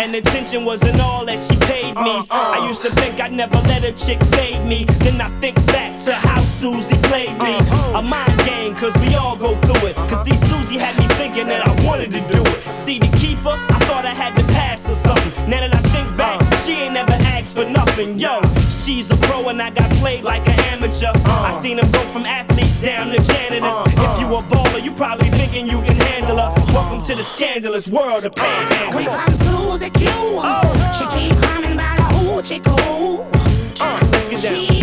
Speaker 21: And attention wasn't all that she paid me. Uh, uh. I used to think I'd never let a chick fade me. Then I think back to how Susie played me. Uh, a mind game, cause we all go through it. Cause see, Susie had me thinking that I wanted to do it. See, the keeper, I thought I had to pass or something. Now that I think back, uh. she ain't never asked for nothing. Yo, she's a pro and I got played like an amateur. Uh. I seen him go from athletes down to janitors. Uh, if you a baller, you probably thinking you can handle her. Welcome to the scandalous world of panhandling.
Speaker 14: I'm Susie Q. She keep humming about a hoochie coo.
Speaker 21: Uh, let's get down.
Speaker 14: She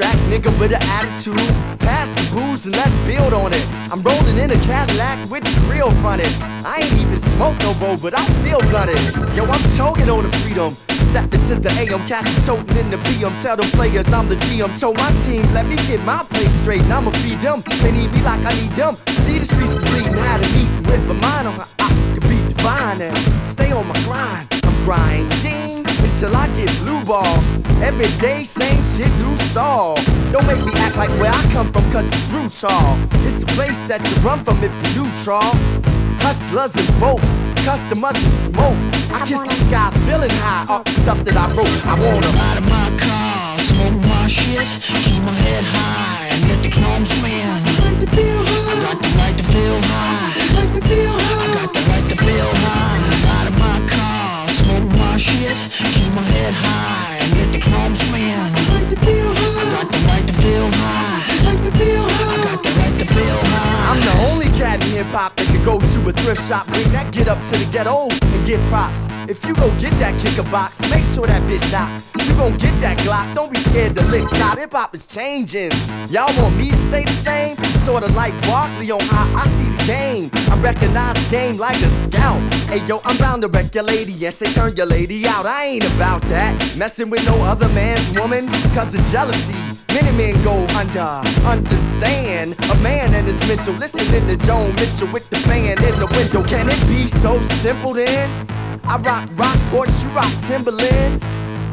Speaker 13: abstract nigga with an attitude. Pass the booze and let's build on it. I'm rolling in a Cadillac with the grill fronted. I ain't even smoke no bowl, but I feel blunted. Yo, I'm choking on the freedom. Stepped into the AM, cats is toting in the BM. Tell the players I'm the GM. Told my team, let me get my plate straight, and I'ma feed them. They need me like I need them. See the streets is bleeding, had to meet with my mind on how I could be divine and stay on my grind. I'm grinding until I get blue balls. Every day, same shit, new stall. Don't make me act like where I come from, cause it's brutal. It's a place that you run from if you neutral. Hustlers and folks, customers and smoke. I kiss the sky, feeling high off the stuff that I wrote. I wanna ride in my car, smoke my shit, keep my head high, and let the chrome spin. Like to feel high. I got the right to feel hip hop that can go to a thrift shop, bring that get up to the ghetto and get props. If you go get that kicker box, make sure that bitch knock. You gon' get that Glock, don't be scared to lick shot. Hip hop is changing. Y'all want me to stay the same? Sorta like Barkley on how I see the game. I recognize game like a scout. Hey yo, I'm bound to wreck your lady. Yes, they turn your lady out. I ain't about that. Messing with no other man's woman, cause of jealousy. Many men go under, understand a man and his mental. Listening to Joni Mitchell with the fan in the window. Can it be so simple then? I rock Rockports, you rock Timberlands.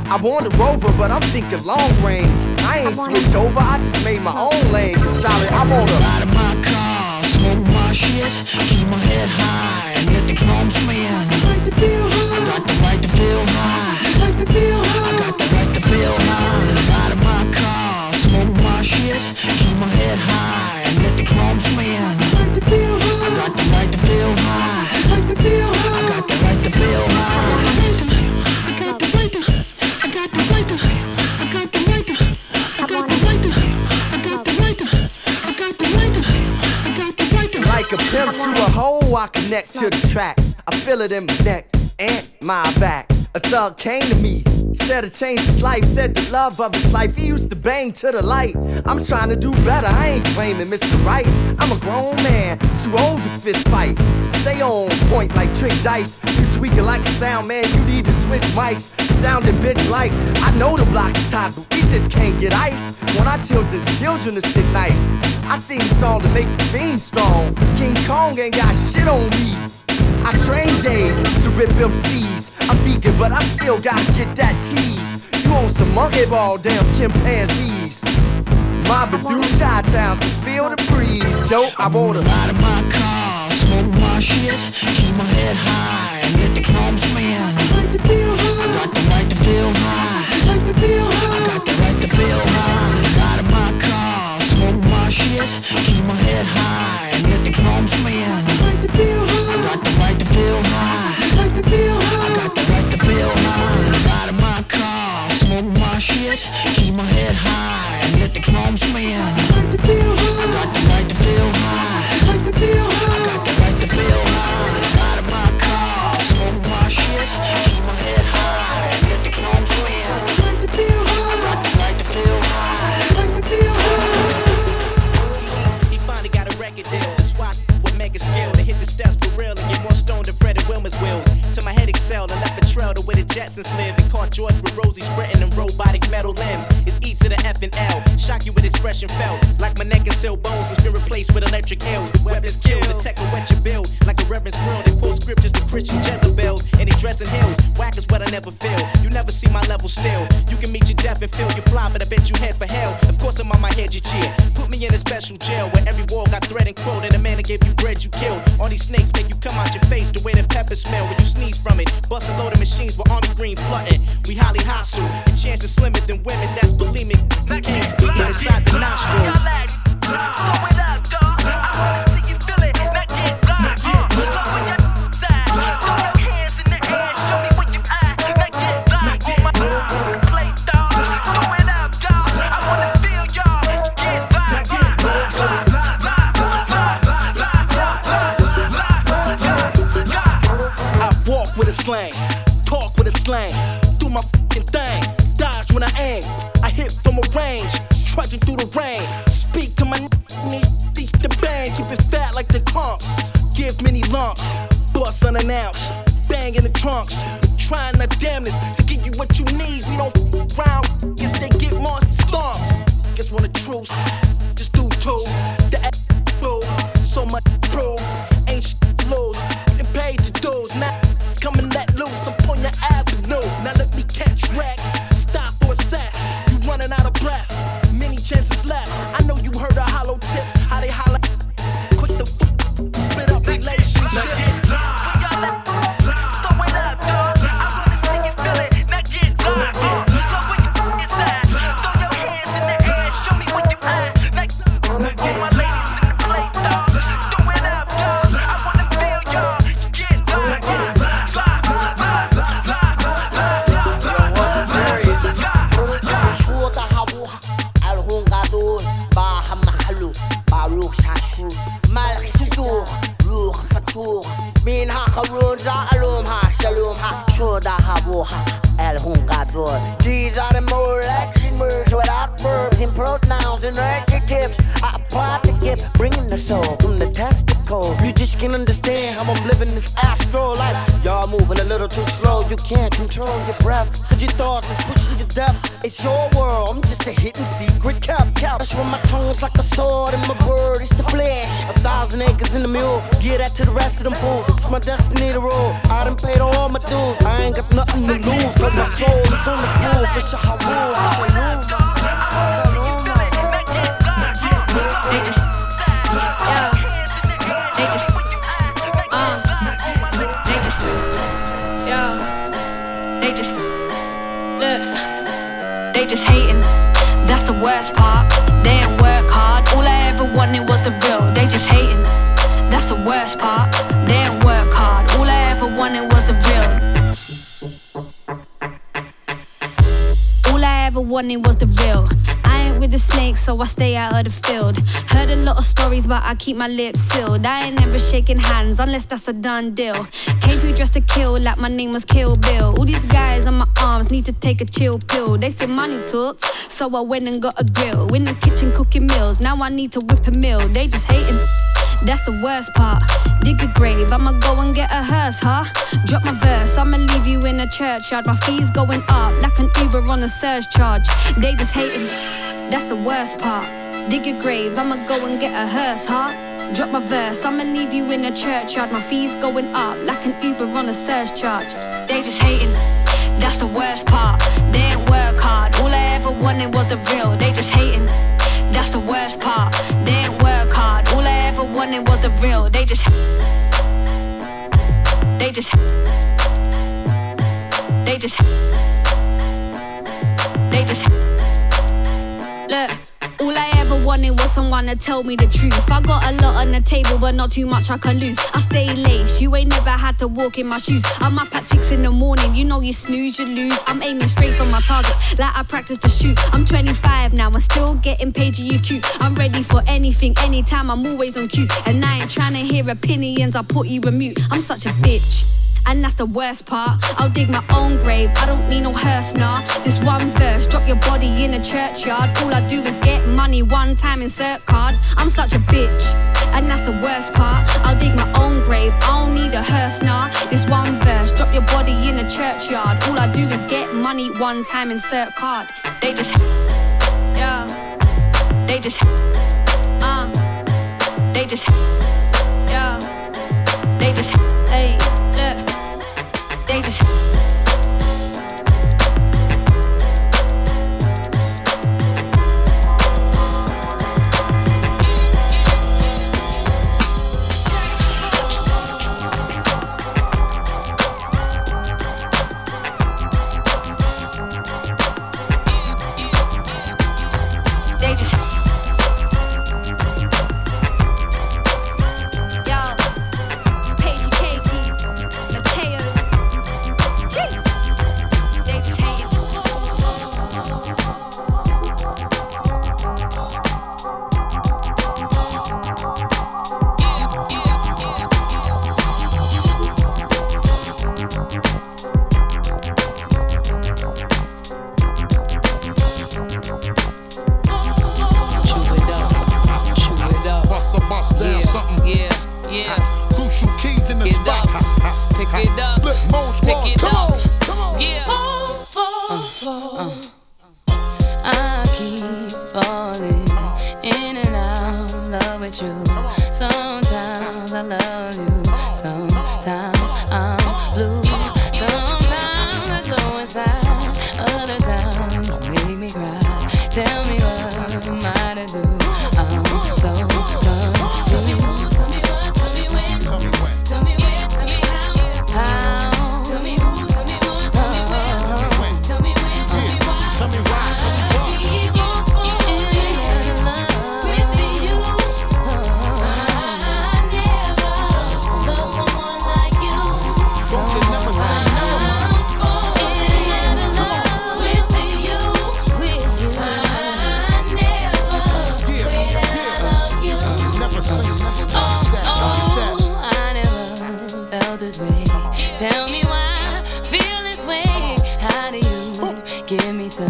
Speaker 13: I want a rover, but I'm thinking long range. I ain't switch over, I just made my own lane. Cause Charlie, I wanna ride in my car, smoke my shit, keep my head high, and let the chrome spin. Like a pimp to a hoe, I connect to the track. I feel it in my neck and my back. A thug came to me, said to change his life, said the love of his life. He used to bang to the light. I'm trying to do better, I ain't claiming Mr. Right. I'm a grown man, too old to fist fight. Stay on point like trick dice. You tweaking like a sound man, you need to switch mics. Sounding bitch like I know the block is hot, but we just can't get ice. When I chose his children to sit nice, I sing a song to make the fiend strong. King Kong ain't got shit on me. I train days to rip MCs. I'm vegan, but I still gotta get that cheese. You own some monkey ball, damn chimpanzees. Mob through Chi towns so feel the breeze. Joe, I wanna ride in my car, smoke my shit, keep my head high, and let the chrome spin. Like to feel high. I got the right to feel high. Like to feel high. I got the right to feel high. Ride in my car, smoke my shit, keep my head high, keep my head high, and let the chrome spin.
Speaker 22: Essence live and caught George with Rosie spreading them robotic metal limbs. It's E to the F and L. Shock you with expression felt. Like my neck and cell bones has been replaced with electric hills. Weapons kill, the tech will wet your bill. Like a reverend's grill, they quote scriptures to Christian Jezebels. And they dressing hills. Whack is what I never feel. You never see my level still. You can meet your death and feel you fly, but I bet you head for hell. Of course I'm on my head, you cheer. Put me in a special jail where every wall got thread and quote. And the man that gave you bread you killed. All these snakes make you come out your face the way the pepper smell when you sneeze from it. Bust a load of machines with army green flooding. We highly hostile. The chance is slimmer than women that's bulimic. Now get locked inside the nostrils. Throw it up, dawg. I wanna see you can't speak inside the nostril. I walk with a slang, talk with a slang, do my fucking thing, dodge when I aim. I hit from a range, trudging through the rain. Speak to my knees, teach the bang, keep it fat like the clumps. Give many lumps, bust unannounced, bang in the trunks. Trying to damn
Speaker 23: this
Speaker 24: keep my lips sealed. I ain't never shaking hands unless that's a done deal. Came through dressed to kill, like my name was Kill Bill. All these guys on my arms need to take a chill pill. They say money talks, so I went and got a grill. In the kitchen cooking meals, now I need to whip a meal. They just hating. That's the worst part. Dig a grave, I'ma go and get a hearse, huh? Drop my verse, I'ma leave you in a churchyard. My fees going up like an Uber on a surge charge. They just hating. That's the worst part. Dig a grave, I'ma go and get a hearse, huh? Drop my verse, I'ma leave you in a churchyard. My fees going up like an Uber on a surge charge. They just hating. That's the worst part. They ain't work hard. All I ever wanted was the real. They just hating. That's the worst part. They ain't work hard. All I ever wanted was the real. They just. They just. They just. They just. Look. All I ever wanted was someone to tell me the truth. I got a lot on the table, but not too much I can lose. I stay late, you ain't never had to walk in my shoes. I'm up at six in the morning, you know you snooze, you lose. I'm aiming straight for my targets, like I practice to shoot. I'm 25 now, I'm still getting paid GUQ. I'm ready for anything, anytime, I'm always on cue. And I ain't trying to hear opinions, I put you in mute. I'm such a bitch. And that's the worst part. I'll dig my own grave, I don't need no hearse, nah. This one verse, drop your body in a churchyard. All I do is get money one time, insert card. I'm such a bitch, and that's the worst part. I'll dig my own grave, I don't need a hearse, nah. This one verse, drop your body in a churchyard. All I do is get money one time, insert card. They just, yeah, they just, uh, they just, yeah, they just, hey, they just.
Speaker 25: Give me such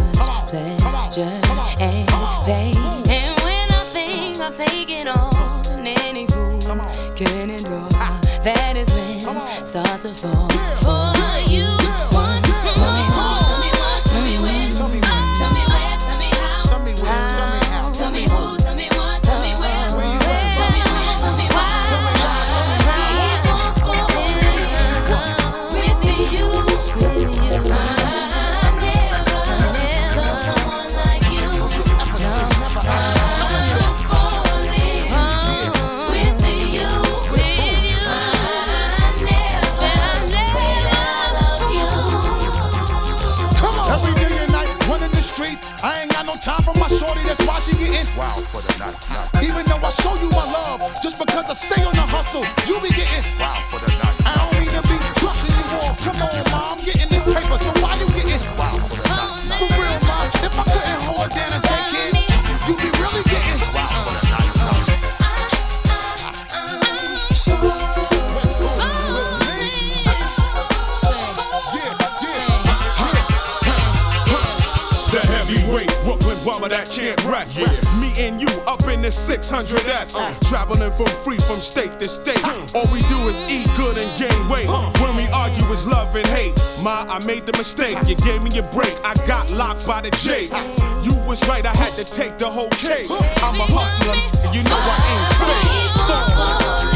Speaker 25: pleasure. And pain? And when I think I'm taking on any fool can endure, that is when I start to fall. For you.
Speaker 26: She getting
Speaker 27: for the nut.
Speaker 26: Even though I show you my love, just because I stay on the hustle, you be getting
Speaker 27: Wow for the nut.
Speaker 28: Rest. Me and you up in the 600S. Uh, traveling from free from state to state. All we do is eat good and gain weight. When we argue, it's love and hate. Ma, I made the mistake. You gave me a break. I got locked by the J. You was right, I had to take the whole cake. I'm a hustler, and you know I ain't fake.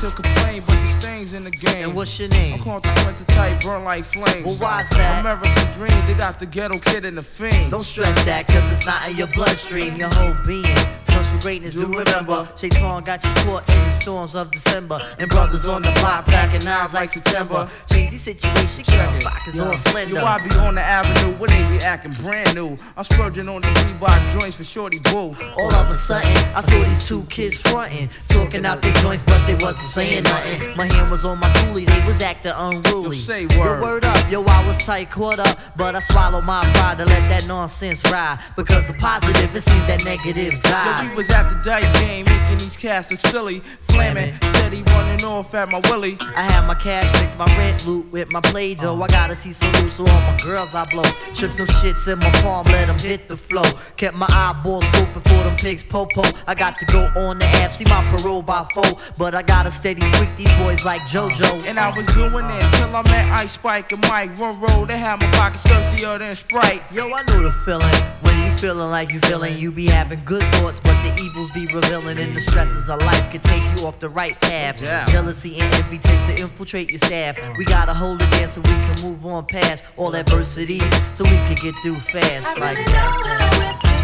Speaker 29: To complain, but the stains in the game.
Speaker 30: And what's your name?
Speaker 29: I'm consequent to type, burn like flames.
Speaker 30: Well, why's that?
Speaker 29: American dream, they got the ghetto kid in the fiend.
Speaker 30: Don't stress that, cause it's not in your bloodstream, your whole being. For greatness, do remember. Shaitan got you caught in the storms of December. And brothers on the block packing knives like September. Cheesy situation, girls, pockets all slender.
Speaker 29: Yo, I be on the avenue where they be acting brand new. I'm splurging on the Reebok joints for Shorty Boo.
Speaker 30: All of a sudden, I saw these two kids frontin', talking out their joints, but they wasn't saying nothing. My hand was on my toolie, they was acting unruly.
Speaker 29: Yo, say
Speaker 30: Yo,
Speaker 29: word.
Speaker 30: word up, yo, I was tight, caught up, but I swallowed my pride to let that nonsense ride. Because the positive, it seems that negative die.
Speaker 29: Yo, was at the dice game, making these cats look silly. Flaming, steady running off at my willy.
Speaker 30: I had my cash mix, my rent loot with my play dough. I gotta see some loot, so all my girls I blow. Shook them shits in my palm, let them hit the flow. Kept my eyeball scoping for them pigs popo. I got to go on the app, see my parole by four. But I gotta steady freak these boys like JoJo.
Speaker 29: And I was doing it till I met Ice Spike and Mike. Run road, they had my pockets thirstier than Sprite.
Speaker 30: Yo, I know the feeling. When you feeling like you feeling, you be having good thoughts, but the evils be revealing. And the stresses of life can take you off the right path.
Speaker 29: Yeah.
Speaker 30: Jealousy and envy tends to infiltrate your staff. We gotta hold it there so we can move on past all adversities, so we can get through fast I like that.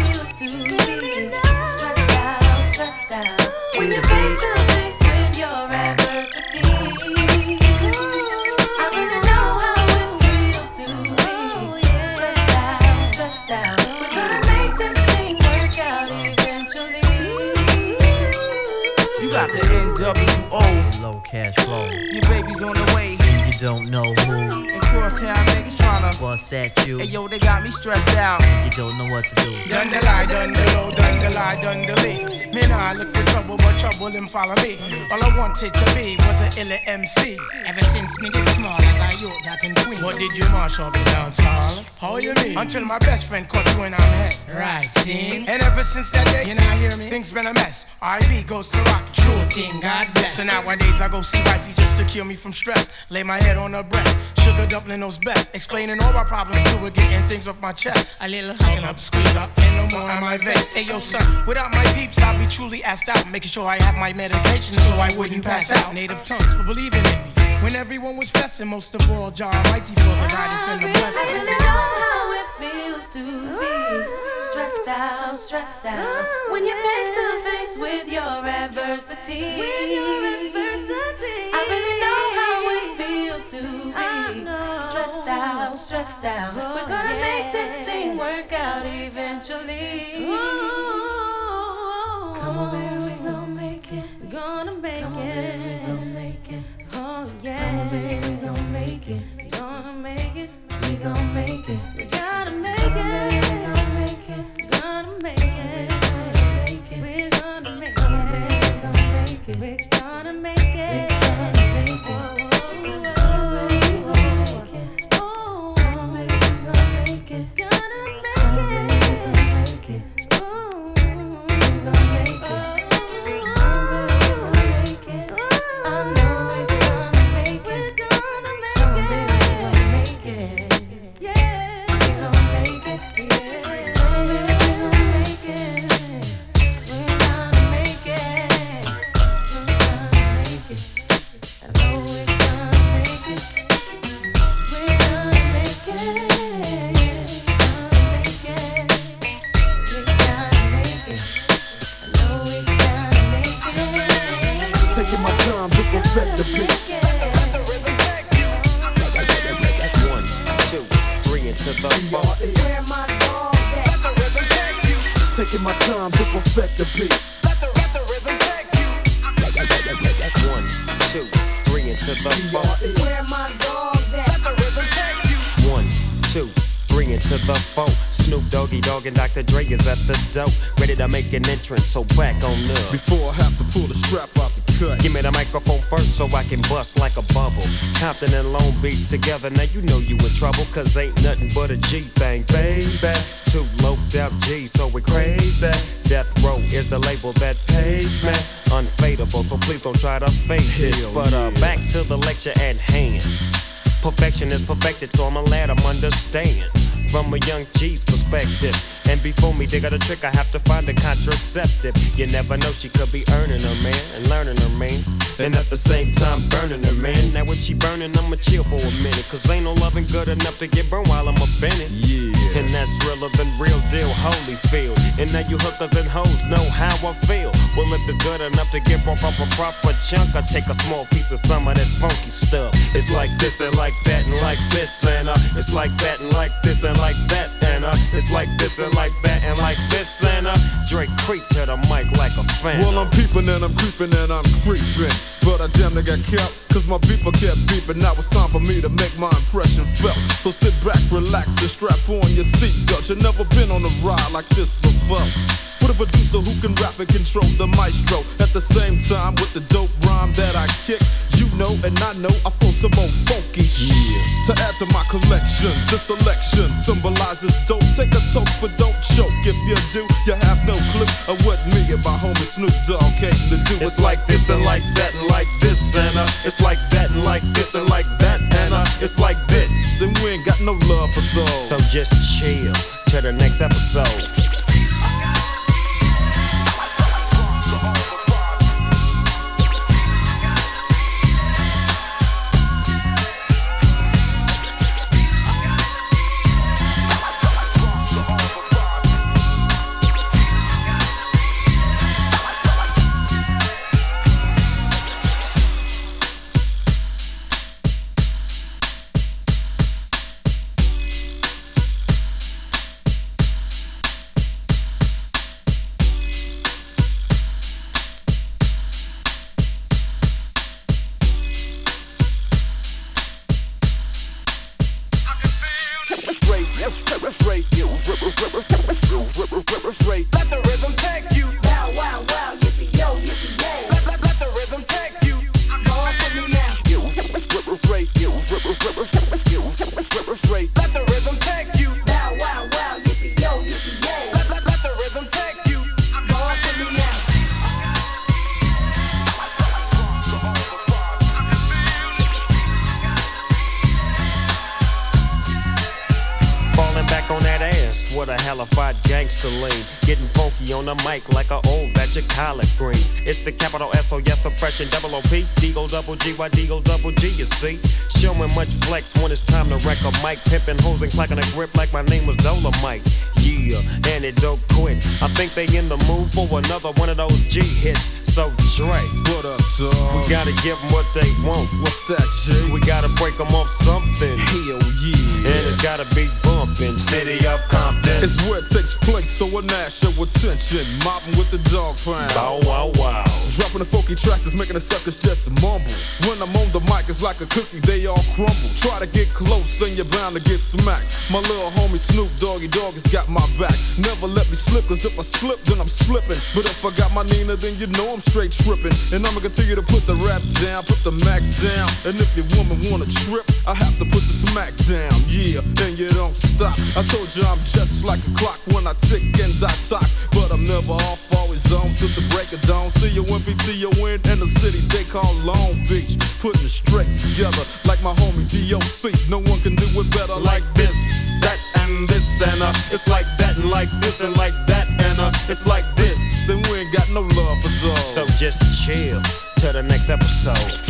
Speaker 19: When you're face to face with
Speaker 30: flow.
Speaker 29: Your baby's on the way.
Speaker 30: And you don't know who.
Speaker 29: And crosstown niggas tryna
Speaker 30: Bust at you.
Speaker 29: Hey yo, they got me stressed out.
Speaker 30: You don't know what to do.
Speaker 31: Done the lie, done the low, done the lie, done the lee. Me nah I look for trouble, but trouble him follow me. All I wanted to be was a illa MC. Ever since me get small as I yo that in Queen. What did you march up and down, Charles? How you mean? Until my best friend caught you in on the head. Right, see? And ever since that day, you not hear me? Things been a mess. R.I.P. goes to rock. True thing, God bless. So nowadays I go see wifey just to cure me from stress. Lay my head on her breast. Sugar dumpling knows best. Explaining all my problems to her, getting things off my chest. A little hugging up, squeeze up, and no more on my vest. Hey yo, son, without my peeps, I'll be truly asked out. Making sure I have my medication so I wouldn't pass out. Native tongues for believing in me. When everyone was festing, most of all, John Mighty for the guidance and the
Speaker 19: I
Speaker 30: blessings.
Speaker 19: really know how it feels to be stressed out, stressed out. When you're face to face with your adversity. I stressed out. We're gonna make this thing work out eventually. Come on, baby, we gon' make it. We're gonna make it. We gon' make it. Oh yeah. Come on, baby, we gon' make it. We gonna make it. We gon' make it. We gotta make it. We gonna make it. We gonna make it. We're gonna make it. We gonna make it. We're gonna make it.
Speaker 17: Together, now you know you in trouble, cause ain't nothing but a G thing, baby. Two low out G, so we crazy. Death Row is the label that pays me. Unfadable, so please don't try to fake this.
Speaker 9: Hell
Speaker 17: But uh, back to the lecture at hand. Perfection is perfected, so I'ma let 'em understand.
Speaker 15: from a young G's perspective. And before me, they got a trick, I have to find a contraceptive. You never know, she could be earning her man and learning her man. And at the same time, burning her man. Now, when she burning, I'ma chill for a minute. Cause ain't no loving good enough to get burned while I'm up in it. Yeah. And that's realer than real deal, holy feel. And now you hookers and hoes know how I feel. Well, if it's good enough to get off up a proper chunk, I take a small piece of some of that funky stuff. It's like this and like that and like this and uh, it's like that and like this and like that and uh, it's like this and like that and like this and uh, Dre creep to the mic like a fan.
Speaker 32: Well, I'm peeping and I'm creeping and I'm creeping. But I damn near got kept, cause my beeper kept beeping. Now it's time for me to make my impression felt. So sit back, relax, and strap on your seatbelt. You've never been on a ride like this before. With a producer who can rap and control the maestro. At the same time, with the dope rhyme that I kick, know and I know I flow some more funky shit. To add to my collection, this selection symbolizes dope. Take a toke, but don't choke. If you do, you have no clue of what me and my homie Snoop Dogg came to do.
Speaker 15: It's like this and like that and like this and uh, it's like that and like this and like that and uh, it's like this.
Speaker 32: And we ain't got no love for those.
Speaker 15: So just chill to the next episode. G Y
Speaker 32: Nina, then you know I'm straight tripping. And I'ma continue to put the rap down, put the Mac down. And if your woman wanna trip, I have to put the smack down. Yeah, and you don't stop. I told you I'm just like a clock when I tick and I talk. But I'm never off, always on till the break of dawn. See you when PTO in in the city they call Long
Speaker 15: chill to the next episode.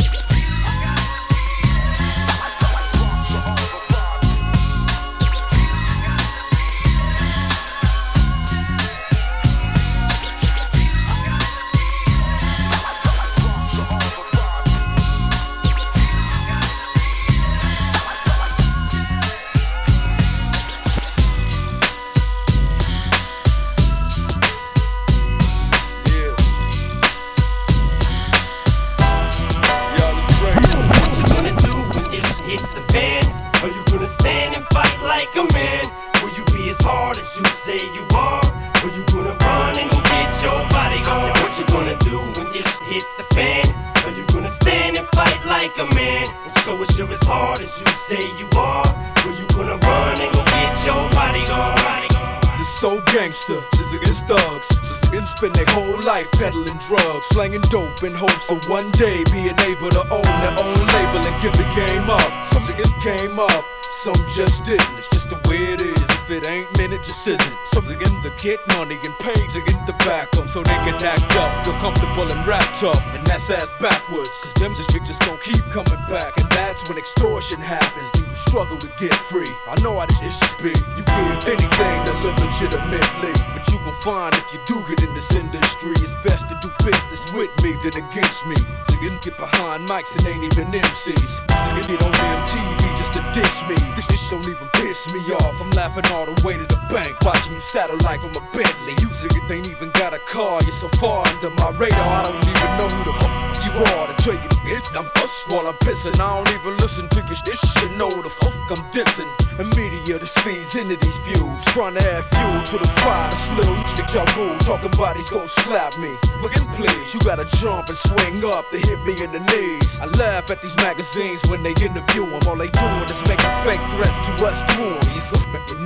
Speaker 33: Gangster, just against thugs. Just spend their whole life peddling drugs, slanging dope in hopes of one day being able to own their own label and give the game up. Some came up, some just didn't. It's just the way it is.
Speaker 32: If it ain't minute, just isn't. Some niggas to get money and pay to get the back up so they can act up, feel comfortable and rap tough, and that's ass backwards. Cause them just just gon' keep coming back, and that's when extortion happens. You struggle to get free. I know how this shit should be. You give anything to live legitimately, but you gon' find if you do get in this industry, it's best to do business with me than against me. So you can get behind mics and ain't even MCs. So you get on MTV just to dish me. This shit don't even piss me off. I'm laughing all the way to the bank, watching you satellite from a Bentley. You niggas ain't even got a car, you're so far under my radar. I don't even know who the fuck you are to tell you this. I'm fuss while I'm pissing. I don't even listen to your shit. Should know the fuck I'm dissing. And media just feeds into these views, trying to add fuel to the fire. This little nigga y'all rule, talking about he's gonna slap me. Look at please, you gotta jump and swing up to hit me in the knees. I laugh at these magazines when they interview him. All they doing is making fake threats to us through him. He's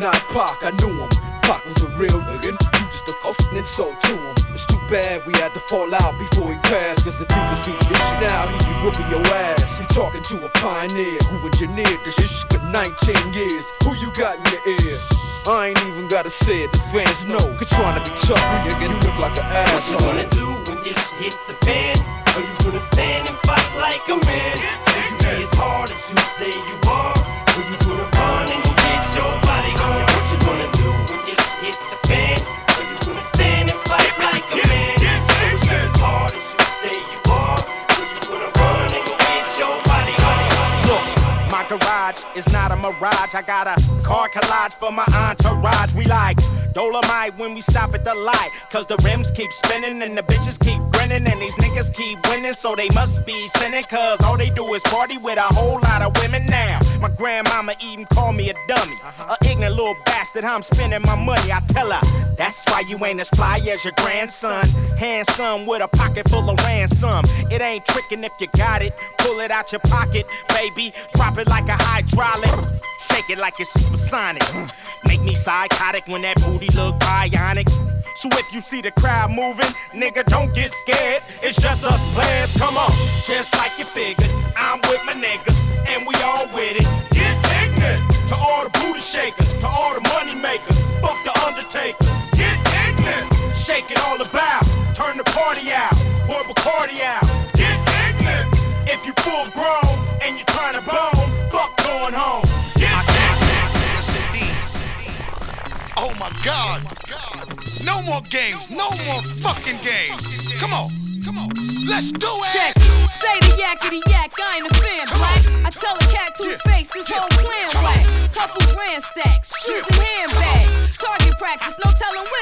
Speaker 32: not Pac, I knew him. Pac was a real nigga, you just a coffin insult to him. It's too bad we had to fall out before he passed. Cause if you could see this now, he'd be whooping your ass. He talking to a pioneer who engineered this shit for 19 years. Who you got in your ear? I ain't even gotta say it, the fans know. Cause trying to be tough, you look like an
Speaker 22: ass.
Speaker 32: What
Speaker 22: you gonna do when this hits the fan? Are you gonna stand and fight like a man? Will you be as hard as you say you are? Will you gonna
Speaker 28: I got a car collage for my entourage. We like Dolomite when we stop at the light. Cause the rims keep spinning and the bitches keep grinning. And these niggas keep winning, so they must be sinning. Cause all they do is party with a whole lot of women now. My grandmama even called me a dummy. A ignorant little bastard, I'm spending my money. I tell her, that's why you ain't as fly as your grandson. Handsome with a pocket full of ransom. It ain't tricking if you got it. Pull it out your pocket, baby. Drop it like a hydraulic. Shake it like it's supersonic. Make me psychotic when that booty look bionic. So if you see the crowd moving, nigga, don't get scared. It's just us players. Come on, just like you figured. I'm with my niggas, and we all with it. Get ignorant to all the booty shakers, to all the money makers. Fuck the undertakers. Get ignorant. Shake it all about. Turn the party out. Pour Bacardi out. Get ignorant. If you full grown and you trying to bone, fuck going home. Get ignorant.
Speaker 27: Yes, indeed. Oh my God. Oh No more games. No more fucking games. Come on. Come on. Let's do it.
Speaker 25: Check. Say the yakety yak, I ain't a fan, black. I tell a cat to his face, this whole clan whack. Couple grand stacks, shoes and handbags. Target practice, no telling where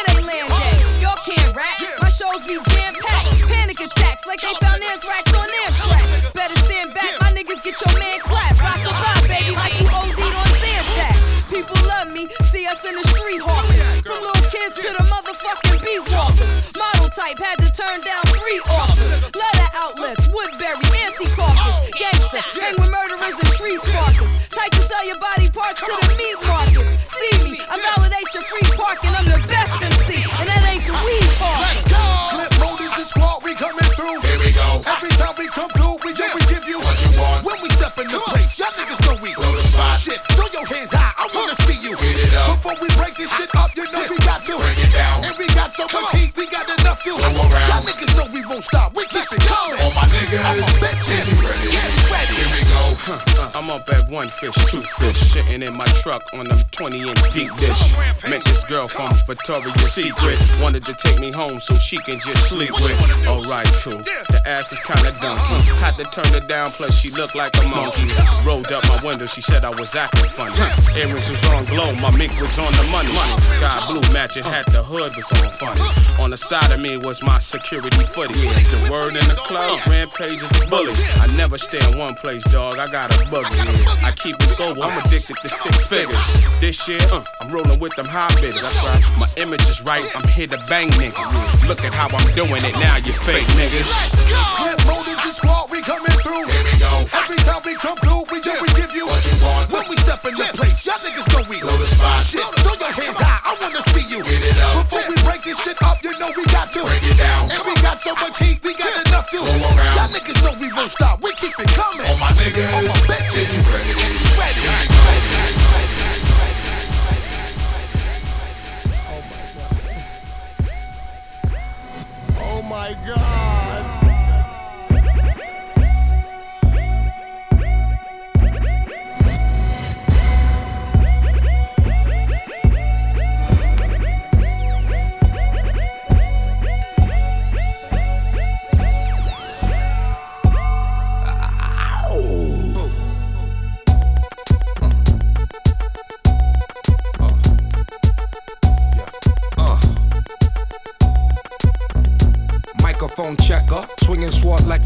Speaker 25: validate your free parking. I'm the best MC, and that ain't the weed talking.
Speaker 27: Let's go. Flip mode is the squad. We coming through. Here we go. Every time we come through, we yeah. we give you what you want. When we step in the place, y'all niggas know we blow the spot. Shit,
Speaker 34: I'm up at one fish, two fish, shitting in my truck on them 20 inch deep dish. Met this girl from Victoria's Secret, wanted to take me home so she can just sleep with. Alright, cool. The ass is kinda donkey. Had to turn her down, plus she looked like a monkey. Rolled up my window, she said I was acting funny. Earrings was on glow, my mink was on the money. Sky blue matching hat, the hood was on funny. On the side of me was my security footy. The word in the clubs, rampage is a bully. I never stay in one place, dog. I got a buggy. I keep it going, I'm addicted to six figures. This year, uh, I'm rolling with them high bidders. That's right. My image is right, I'm here to bang niggas. Look at how I'm doing it now, you fake niggas.
Speaker 27: Flip mode is the squad. We coming through.
Speaker 2: Here we go.
Speaker 27: Every time we come through, we do we give you
Speaker 2: What you want.
Speaker 27: When we step in the place, y'all niggas know we
Speaker 2: Blow the spot.
Speaker 27: Shit, throw your hands high. I wanna see you.
Speaker 2: Get it up.
Speaker 27: Before we break this shit up, you know we got to.
Speaker 2: Break it down.
Speaker 27: And we got so much heat, we got enough to. Y'all niggas know we won't stop.
Speaker 2: Niggas.
Speaker 27: Bitches.
Speaker 2: Ready?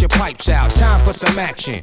Speaker 9: your pipes out. Time for some action.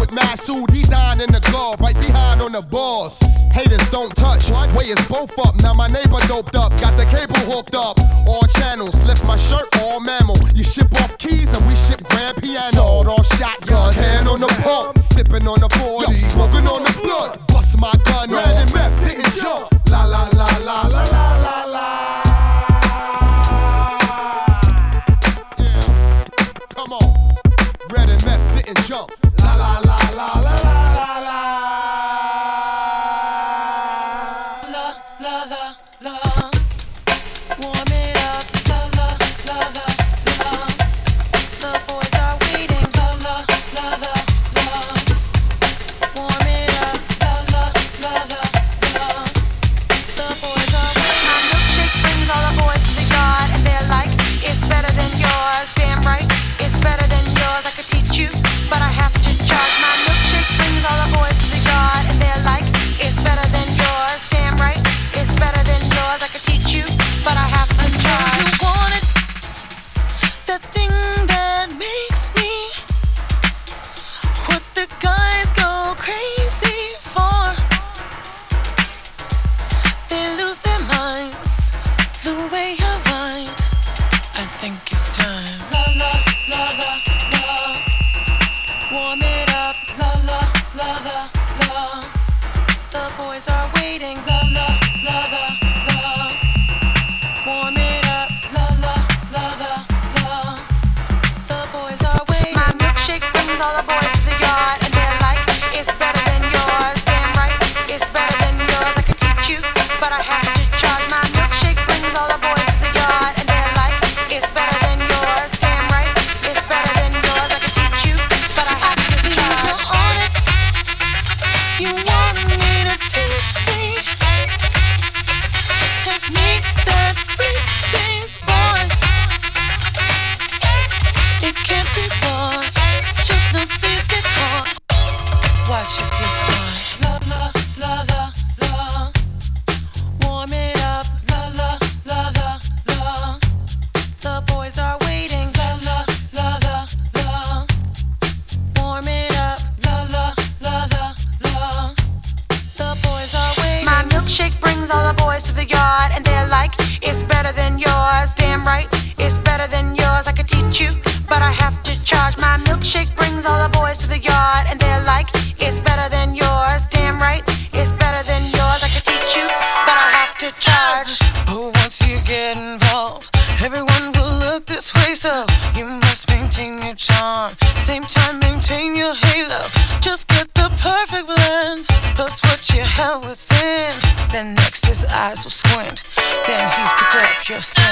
Speaker 27: with Masu, D9 in the glove, right behind on the boss. Haters don't touch, way is both up. Now my neighbor doped up, got the cable hooked up. All channels, lift my shirt, all mammal. You ship off keys and we ship grand piano. Sawed off shotgun, hand on the pump, sipping on the 40, smoking on the blood. Bust my gun, red and meth, didn't jump.
Speaker 14: Picked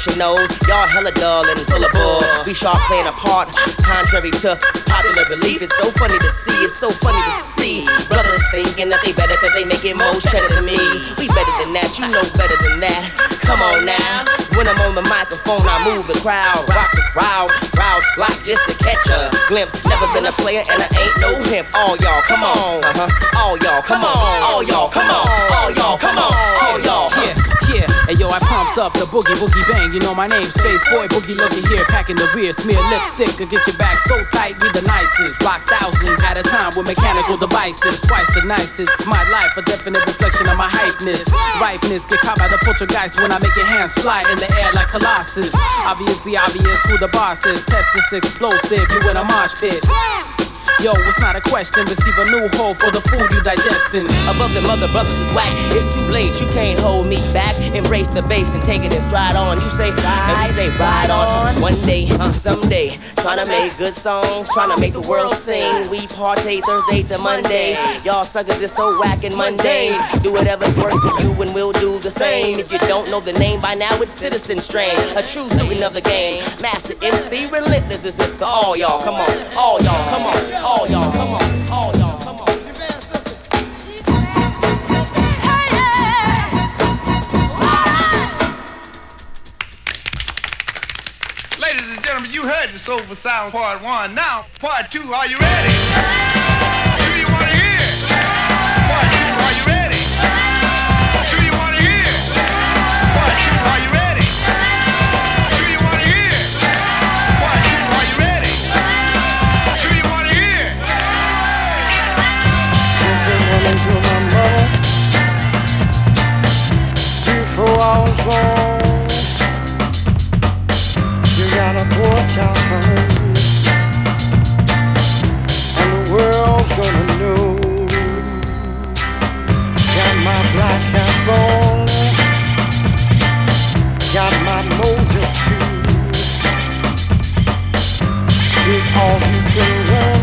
Speaker 35: professionals. Y'all hella dull and full of bull. We sharp playing a part, contrary to popular belief. It's so funny to see. It's so funny to see. Brothers thinking that they better cause they making more cheddar than me. We better than that. You know better than that. Come on now. When I'm on the microphone, I move the crowd, rock the crowd. Crowds flock just to catch a glimpse. Never been a player and I ain't no himp. All y'all, come on. Uh-huh. All y'all, come on. All y'all, come on. All y'all, come on. All y'all.
Speaker 11: Yeah, Hey yo, I pumps up the boogie boogie bang. You know my name, Space Boy Boogie. Looking here, packing the rear, smear lipstick against your back so tight. We the nicest, rock thousands at a time with mechanical devices. Twice the nicest. My life, a definite reflection of my hypeness. Ripeness, get caught by the poltergeist when I make your hands fly in the air like Colossus. Obviously obvious who the boss is. Test this explosive, you in a mosh pit. Yo, it's not a question. Receive a new hole for the food you digesting.
Speaker 35: Above the mother brothers is whack. It's too late, you can't hold me back. Embrace the bass and take it and stride on. You say, and we say ride on. One day, someday, trying to make good songs, trying to make the world sing. We partay Thursday to Monday. Y'all suckers is so whack and mundane. Do whatever works for you and we'll do the same. If you don't know the name by now, it's Citizen Strain. A true student of the game. Master MC Relentless. This is for all y'all. Come on, all y'all. Come on, all y'all. Come on, all y'all. Come on.
Speaker 36: Ladies and gentlemen, you heard the Soulful Sound Part 1. Now, Part 2, are you ready? You
Speaker 37: got a boy child coming, and the world's gonna know. Got my black hat on, got my mojo too. It's all you can win.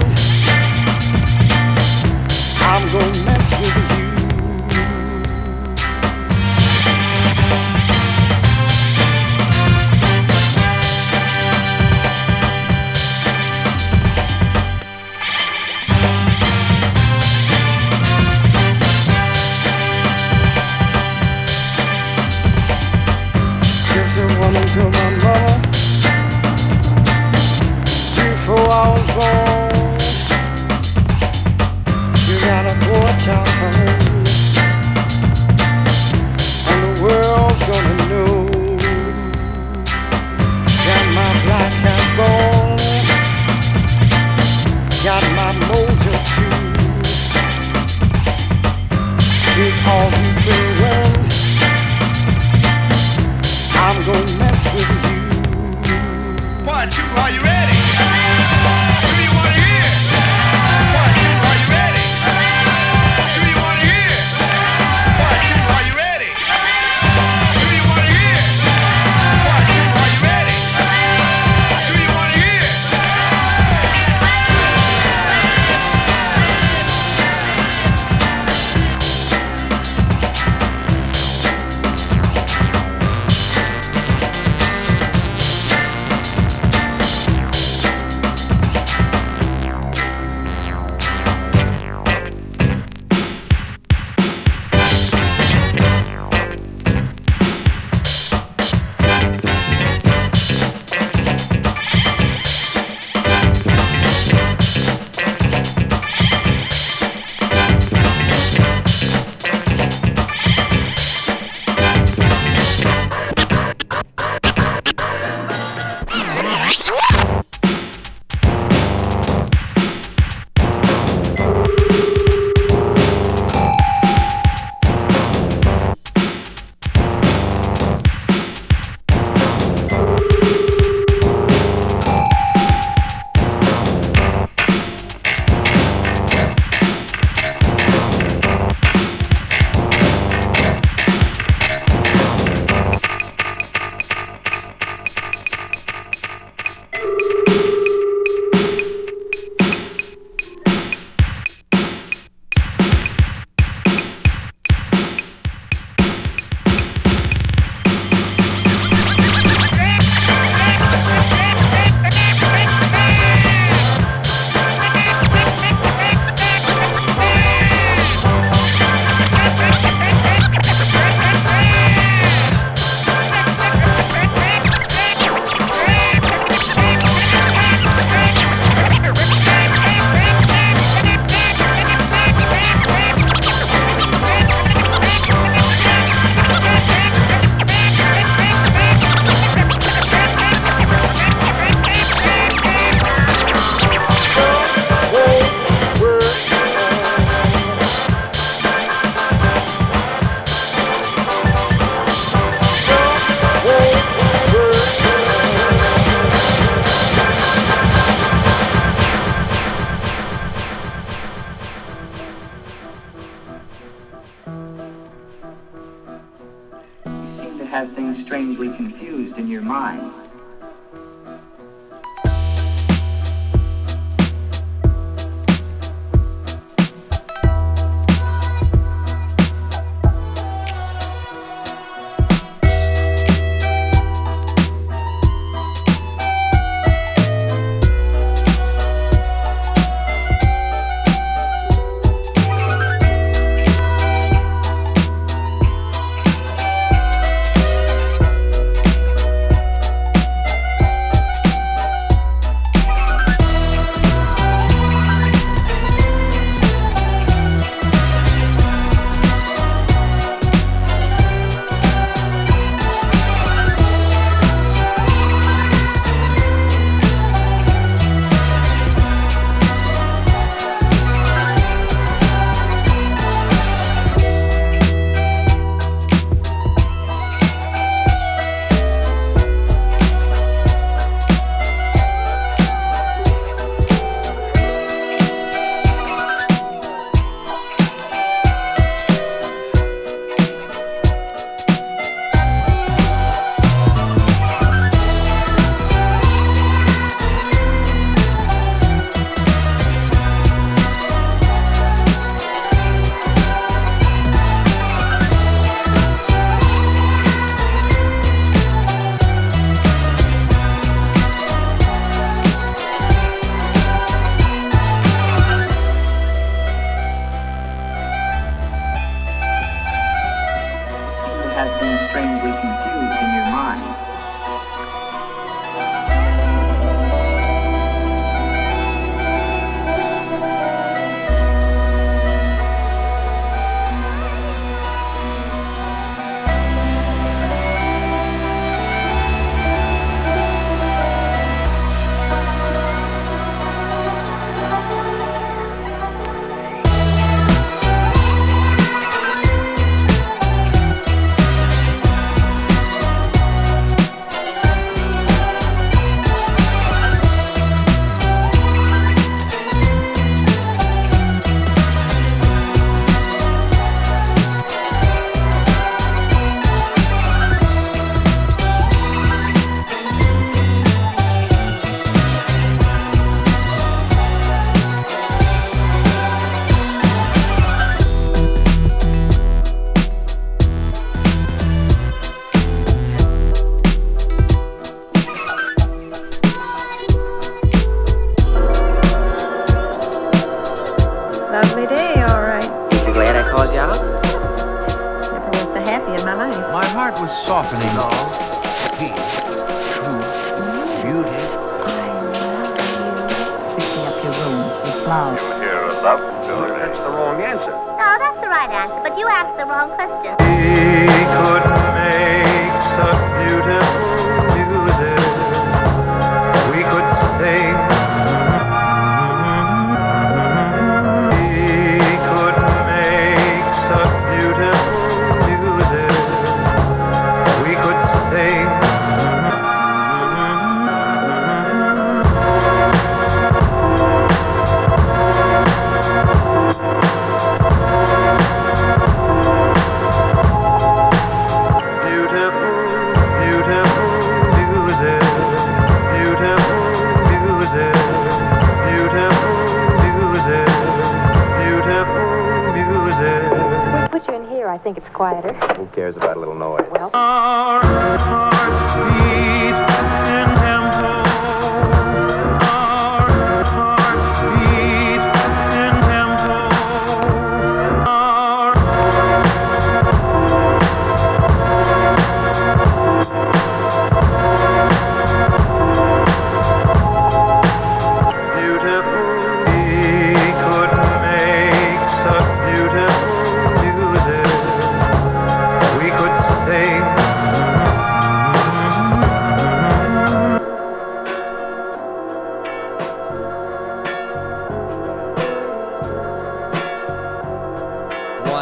Speaker 37: I'm gonna mess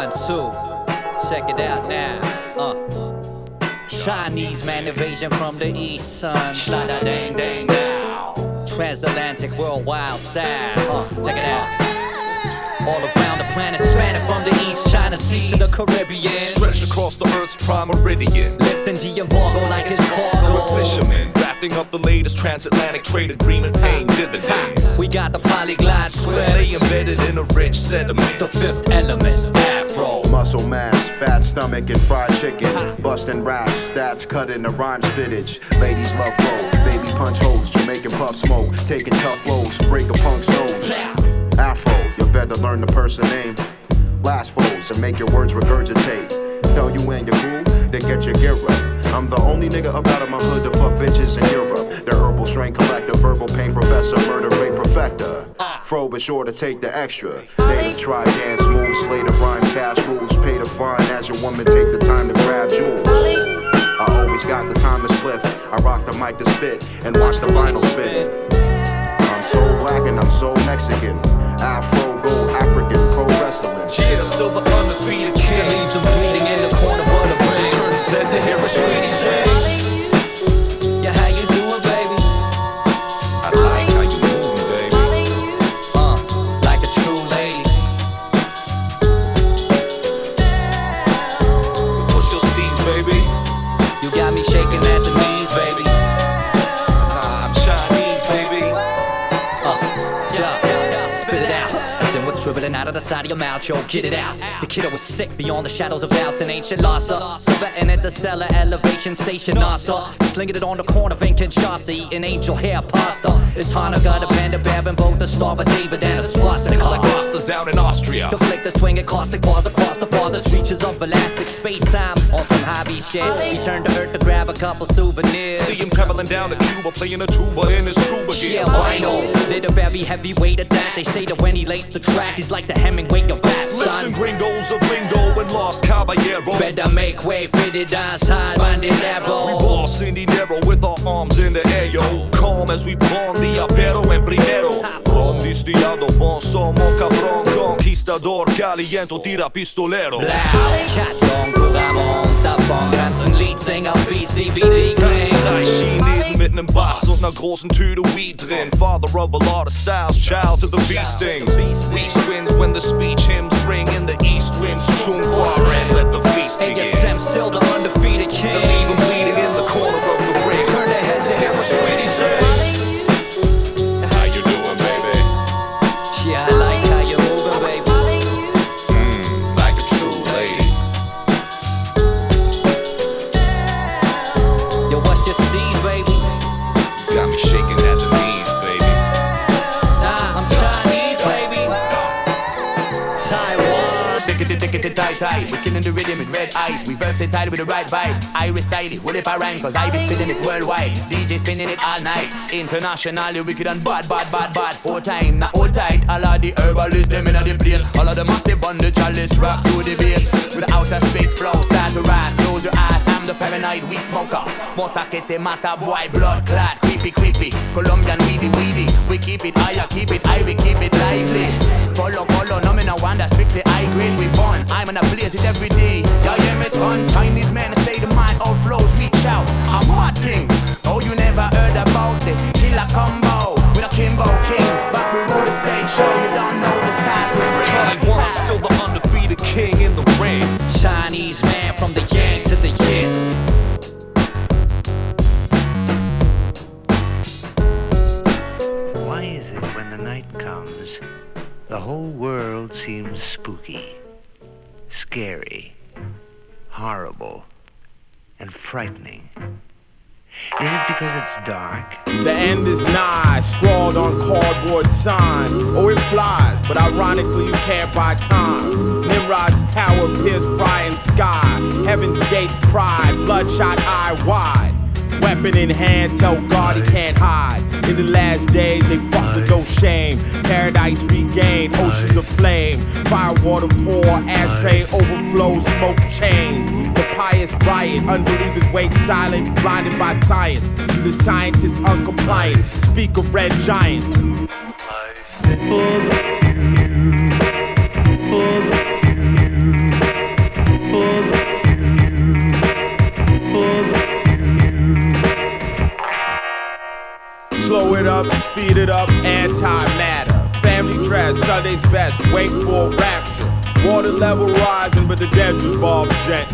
Speaker 38: One, two, check it out now. Uh. Chinese man invasion from the east, son. Da da dang dang down. Transatlantic worldwide style. Uh, check it out. All around the planet, spanning from the East China Sea to the Caribbean.
Speaker 33: Stretched across the Earth's prime meridian.
Speaker 38: Lifting the embargo like it's cargo.
Speaker 33: We're fishermen, drafting up the latest transatlantic trade agreement, paying dividends.
Speaker 38: We got the polyglot swift.
Speaker 33: They embedded in a rich sediment.
Speaker 38: The fifth element, Afro.
Speaker 13: Muscle mass, fat stomach, and fried chicken. Bustin' raps, stats cut in the rhyme spittage. Ladies love flow, baby punch holes, Jamaican puff smoke. Taking tough blows, break a punk's nose. Afro, you better learn the person name. Last foes and make your words regurgitate. Tell you when you're cool, then get your gear up. I'm the only nigga up out of my hood to fuck bitches in Europe. The herbal strain collector, verbal pain professor, murder rate perfecter. Fro be sure to take the extra. They to try dance moves, slay the rhyme, cash rules. Pay the fine as your woman take the time to grab jewels. I always got the time to spliff. I rock the mic to spit and watch the vinyl spin. I'm so black and I'm so Mexican. Afro, go African, pro wrestling.
Speaker 33: Yeah, still the undefeated king.
Speaker 38: Leaves him bleeding in the corner
Speaker 33: head to hear a sweetie sing.
Speaker 38: Out of the side of your mouth, yo? Get it out. The kiddo was sick beyond the shadows of doubts and ancient Lhasa. Sweating at the stellar elevation station, NASA. Slinging it on the corner of Ink and Kinshasa, eating angel hair pasta. It's Hanukkah, the band of Baron, both the star of David and a swastika.
Speaker 33: Like Rastas down in Austria.
Speaker 38: The flick, the swing, and caustic bars across the farthest reaches of elastic space time. On some hobby shit, we turn to earth to grab a couple souvenirs.
Speaker 33: See him traveling down to Cuba, playing a tuba in his scuba gear.
Speaker 38: Yeah, wino. They're the very heavyweight at that. They say that when he lays the track, he's like the Hemingway of rap,
Speaker 33: Listen, gringos of lingo and lost caballero.
Speaker 38: Better make way, fitted dance hard, bandolero.
Speaker 33: We boss in dinero with our arms in the air, yo. Calm as we pawn the apero en primero. Ron distillado, bon somos cabrón, conquistador, caliento, tira pistolero.
Speaker 38: Loud, cat long, auf Beats, DVD, kling.
Speaker 33: Drei Chinesen mit nem Bass und ner großen Tüte Weed drin. Father of a lot of styles, child to the beast things. East winds when the speech hymns ring in the east winds. Chung Chungwa and let the feast begin.
Speaker 38: I'm still the undefeated king.
Speaker 33: And leave bleeding in the corner of the ring.
Speaker 38: Turn their heads to hear what Sweetie say.
Speaker 2: Stick tight, tight. We killing the rhythm with red eyes. We versatile with the right vibe. Iris stylish, what if I rhyme? Cause I be spinning it worldwide. DJ spinning it all night. Internationally wicked and bad, bad, bad, bad. Four time, not all tight. All of the herbalists, them in the place. All of the massive on the chalice, rock to the bass. With the outer space flow, start to rise. Close your eyes, I'm the paranoid weed smoker. Que te mata, boy, blood clot. Creepy, creepy. Colombian weedy, weedy. We keep it higher, keep it high, we keep it lively. Follow, follow, no me no wonder, strictly high grade we born. I'm in a blaze it every day. Yeah, yeah, me son. Chinese men stay the mind, all flows reach out. I'm mad thing. Oh, you never heard about it. Killer combo with a Kimbo King. But we rule the stage show. You don't know the stars we bring.
Speaker 33: Taiwan, still the undefeated king in the ring.
Speaker 38: Chinese man from the yang to the yin.
Speaker 39: Comes, the whole world seems spooky, scary, horrible, and frightening? Is it because it's dark?
Speaker 28: The end is nigh, scrawled on cardboard sign. Oh, it flies, but ironically, you can't buy time. Nimrod's tower pierced frying sky. Heaven's gates pride, bloodshot eye wide. Weapon in hand, tell God he can't hide. In the last days, they fucked with no shame. Paradise regained, oceans of flame. Firewater pour, ashtray overflow, smoke chains. The pious riot, unbelievers wait silent, blinded by science. The scientists uncompliant, speak of red giants. Slow it up, speed it up, antimatter. Family dress, Sunday's best, wait for rapture. Water level rising, but the dead just bob jet.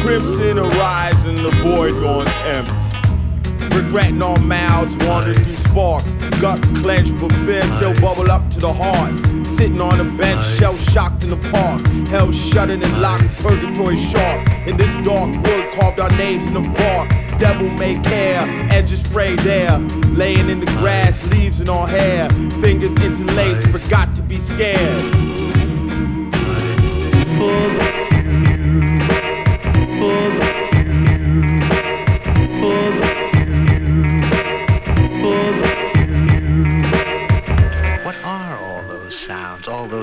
Speaker 28: Crimson horizon, the void yawns empty. Regretting our mouths, wandering through sparks. Gut clenched, but fear still bubble up to the heart. Sitting on a bench, shell shocked in the park. Hell shuttered and locked, purgatory sharp. In this dark wood, carved our names in the bark. Devil may care, edges frayed there. Laying in the grass, leaves in our hair. Fingers interlaced, forgot to be scared.
Speaker 40: What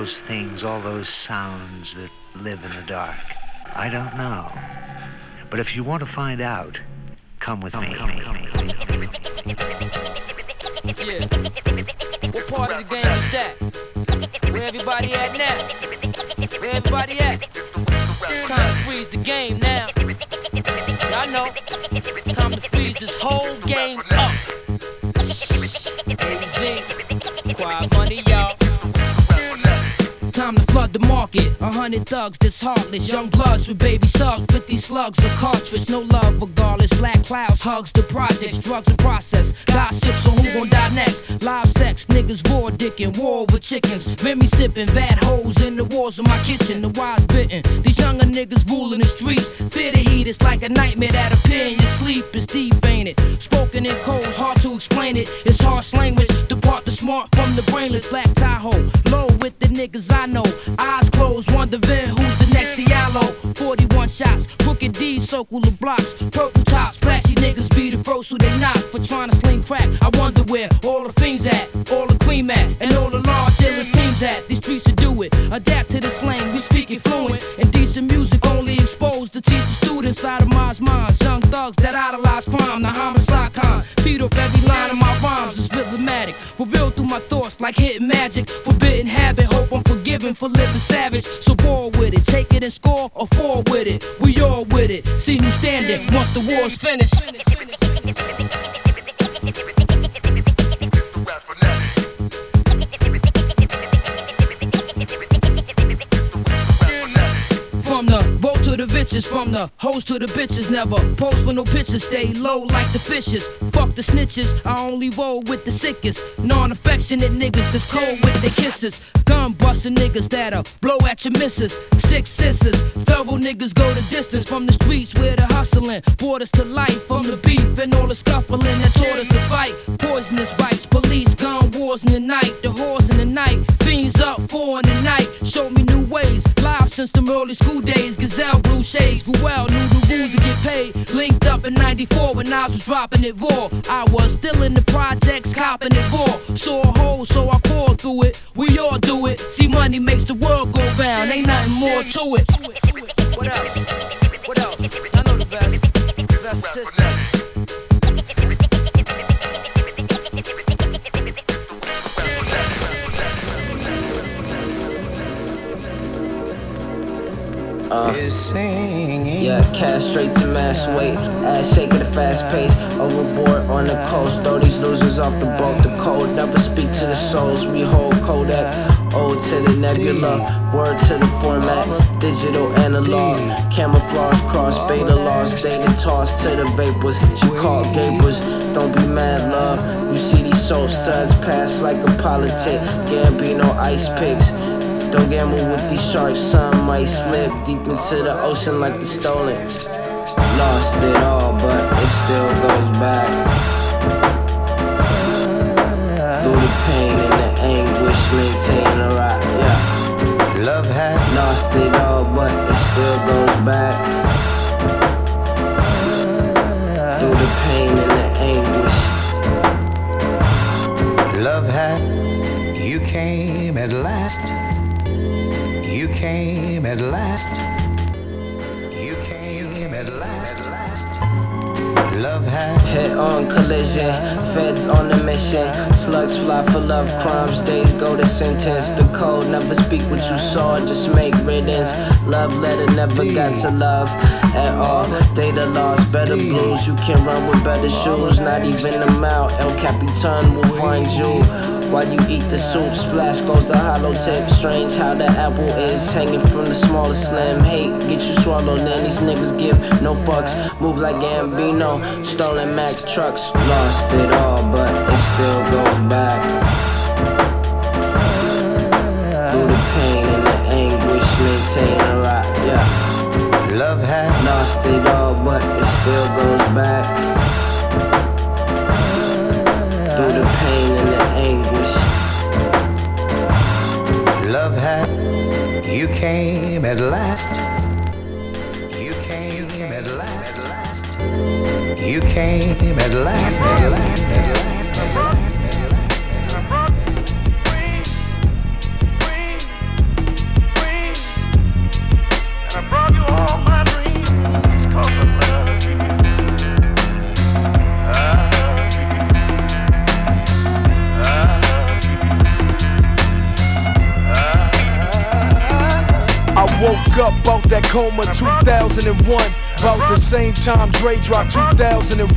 Speaker 40: those things, all those sounds that live in the dark? I don't know. But if you want to find out, come with me.
Speaker 11: Yeah. What part of the game is that? Where everybody at now? Where everybody at? It's time to freeze the game now. Y'all know. Time to freeze this whole game up. AZ, quiet money, y'all. Flood the market. A hundred thugs that's heartless. Young bloods with baby subs. 50 slugs a cartridge. No love regardless. Black clouds hugs the projects. Drugs in process. Gossips on who gon' die next. Live sex. Niggas war dickin'. War with chickens. Remy sippin'. Bad hoes in the walls of my kitchen. The wise bitten. These younger niggas ruling the streets. Fear the heat. It's like a nightmare that appear in your sleep. It's deep, ain't it? Spoken in codes. Hard to explain it. It's harsh language. Depart the smart from the brainless. Black Tahoe. Low with the niggas I know. Eyes closed, wondering who's the next Diallo. 41 shots, crooked D, circle the blocks. Purple tops, flashy niggas be the first who they knock for trying to sling crack. I wonder where all the fiends at, all the cream at, and all the large illest teams at. These streets should do it. Adapt to the slang, we speak it fluent. And decent music only exposed to teach the students out of minds, minds. Young thugs that idolize crime, the homicide con. Feed off every line of my rhymes is rhythmatic. Revealed through my thoughts like hitting magic. Forbidden habit, hope I'm forgiven for living savage. So ball with it, take it and score or fall with it. We all with it. See who's standing once the war's finished. The riches, from the hoes to the bitches. Never post for no pictures, stay low like the fishes. Fuck the snitches, I only roll with the sickest. Non affectionate niggas that's cold with their kisses. Gun busting niggas that'll blow at your missus. Six sisters, thorough niggas go the distance from the streets where the hustling us to life. From the beef and all the scuffling that taught us to fight. Poisonous bites, police, gun wars in the night. The whores in the night, fiends up, four in the night. Show me new ways, live since the early school days. Gazelle blue shades, who well knew the rules to get paid. Linked up in 94 when I was dropping it raw. I was still in the projects, copping it raw. Saw a hole, so I crawled through it. We all do it. See, money makes the world go round. Ain't nothing more to it. What else? What else? I know the best. Best system.
Speaker 7: Uh, yeah, cash straight to mass weight. Ass shaking at a fast pace. Overboard on the coast. Throw these losers off the boat. The cold never speak to the souls. We hold Kodak. Old to the nebula. Word to the format. Digital analog. Camouflage cross. Beta lost. Data tossed to the vapors. She called gapers. Don't be mad, love. You see these soap suds pass like a politic. Gambino ice picks. Don't gamble with these sharks, some might slip deep into the ocean like the stolen. Lost it all, but it still goes back. Through the pain and the anguish, maintain a rock, yeah. Love had lost it all, but it still goes back. Through the pain and the anguish.
Speaker 41: Love had, you came at last. You came at last. You came at last. Love had
Speaker 7: Head on collision, feds on a mission. Slugs fly for love crimes, days go to sentence. The code never speak what you saw, just make riddance. Love letter never got to love at all. Data lost, better blues. You can run with better shoes, not even a mile. El Capitan will find you.
Speaker 42: While you eat the soup, splash goes the hollow tip. Strange how the apple is hanging from the smallest slim. Hate, get you swallowed, then these niggas give no fucks. Move like Gambino, stolen Mac trucks. Lost it all, but it still goes back. Through the pain and the anguish, maintain a rock, yeah.
Speaker 43: Love had
Speaker 42: Lost it all, but it still goes back.
Speaker 43: You came at last. You came at last. You came at last. at last at last
Speaker 44: up out that coma 2001. About the same time Dre dropped 2001.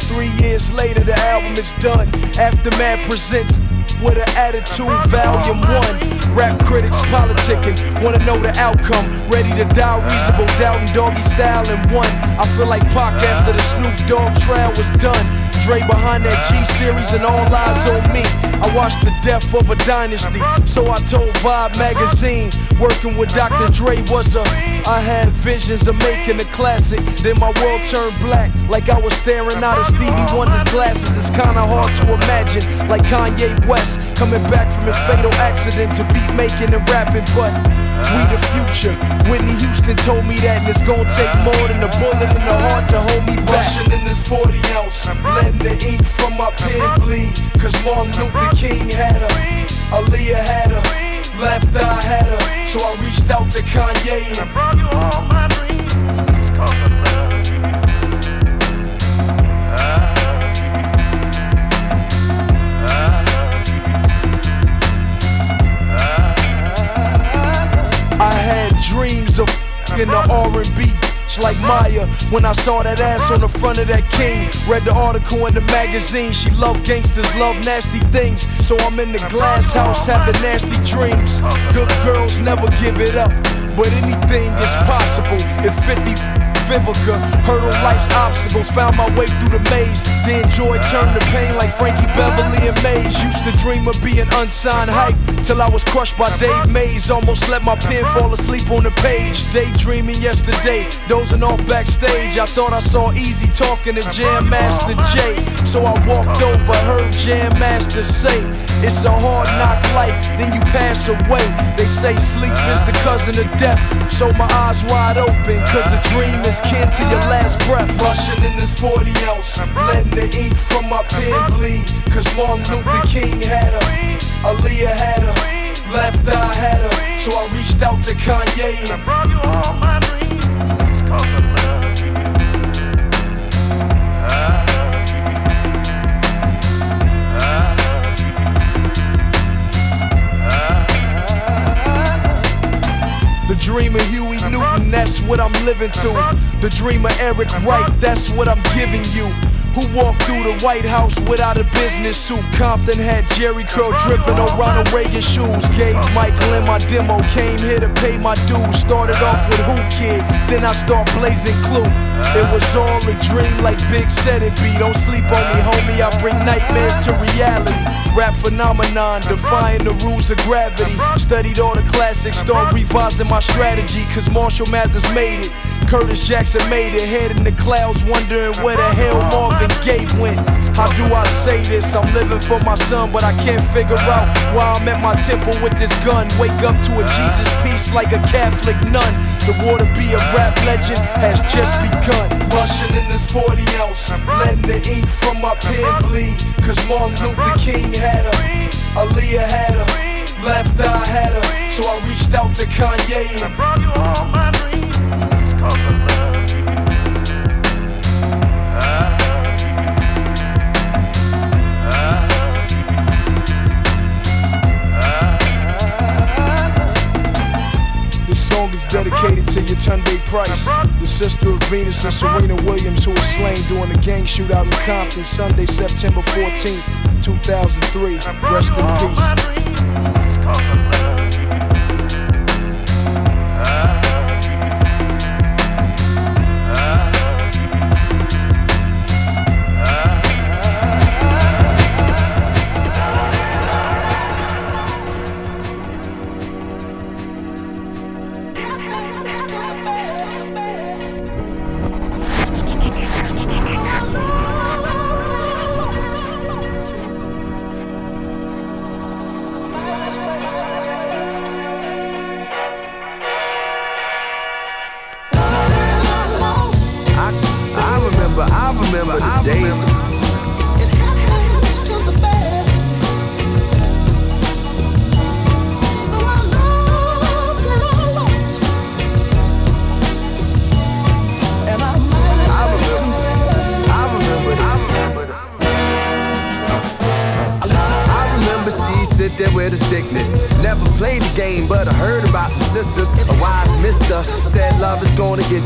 Speaker 44: Three years later, the album is done. Aftermath presents with an attitude, volume one. Rap critics politicking, wanna know the outcome. Ready to die, reasonable doubt and doggy style in one. I feel like Pac after the Snoop Dogg trial was done. Dre behind that G series and all eyes on me. I watched the death of a dynasty, so I told Vibe magazine. Working with Dr. Dre was a. I had visions of making a classic. Then my world turned black, like I was staring out of Stevie Wonder's glasses. It's kinda hard to imagine, like Kanye West coming back from his fatal accident to beat making and rapping. But we the future. Whitney Houston told me that, and it's gonna take more than a bullet in the heart to hold me back. Rushing in this 40 ounce, letting the ink from my pen bleed. Cause Martin Luther King had her, Aaliyah had her, left eye had her. So I reached out to Kanye and I brought you all my dreams. Cause I love you. I had dreams of in the R&B like Maya when I saw that ass on the front of that king. Read the article in the magazine. She love gangsters, love nasty things. So I'm in the glass house having nasty dreams. Good girls never give it up, but anything is possible. If 50 Vivica. Hurdle life's obstacles, found my way through the maze. Then joy turned to pain like Frankie Beverly and Maze. Used to dream of being unsigned hype till I was crushed by Dave Mays. Almost let my pen fall asleep on the page. Daydreaming yesterday, dozing off backstage. I thought I saw Easy talking to Jam Master Jay. So I walked over, heard Jam Master say, It's a hard knock life, then you pass away. They say sleep is the cousin of death. So my eyes wide open, cause a dream is kin to your last breath. Rushing in this 40 ounce, letting the ink from my pen bleed. Cause Martin Luther King had her, Aaliyah had her, left eye had her. So I reached out to Kanye and I brought you all my dreams. Cause I love you. The dream of Huey That's what I'm living through. The dream of Eric Wright, that's what I'm giving you. Who walked through the White House without a business suit? Compton had Jerry Curl dripping on Ronald Reagan shoes. Gave Michael in my demo, came here to pay my dues. Started off with Who Kid, then I start blazing Clue. It was all a dream, like Big said it be. Don't sleep on me, homie. I bring nightmares to reality. Rap phenomenon, defying the rules of gravity. Studied all the classics, start revising my strategy. Cause Marshall Mathers made it. Curtis Jackson made it. Head in the clouds, wondering where the hell Marvin Gaye went. How do I say this? I'm living for my son, but I can't figure out why I'm at my temple with this gun. Wake up to a Jesus piece like a Catholic nun. The war to be a rap legend has just begun. Rushing in this 40 ounce, letting the ink from my pen bleed. Cause Martin Luther King had her, Aaliyah had her, left eye had her. So I reached out to Kanye and brought you all my dreams. Cause I love you. This song is dedicated to Yatunde Price, the sister of Venus and Serena Williams, who was slain during a gang shootout in Compton Sunday, September 14th.
Speaker 8: 2003. Rest in peace.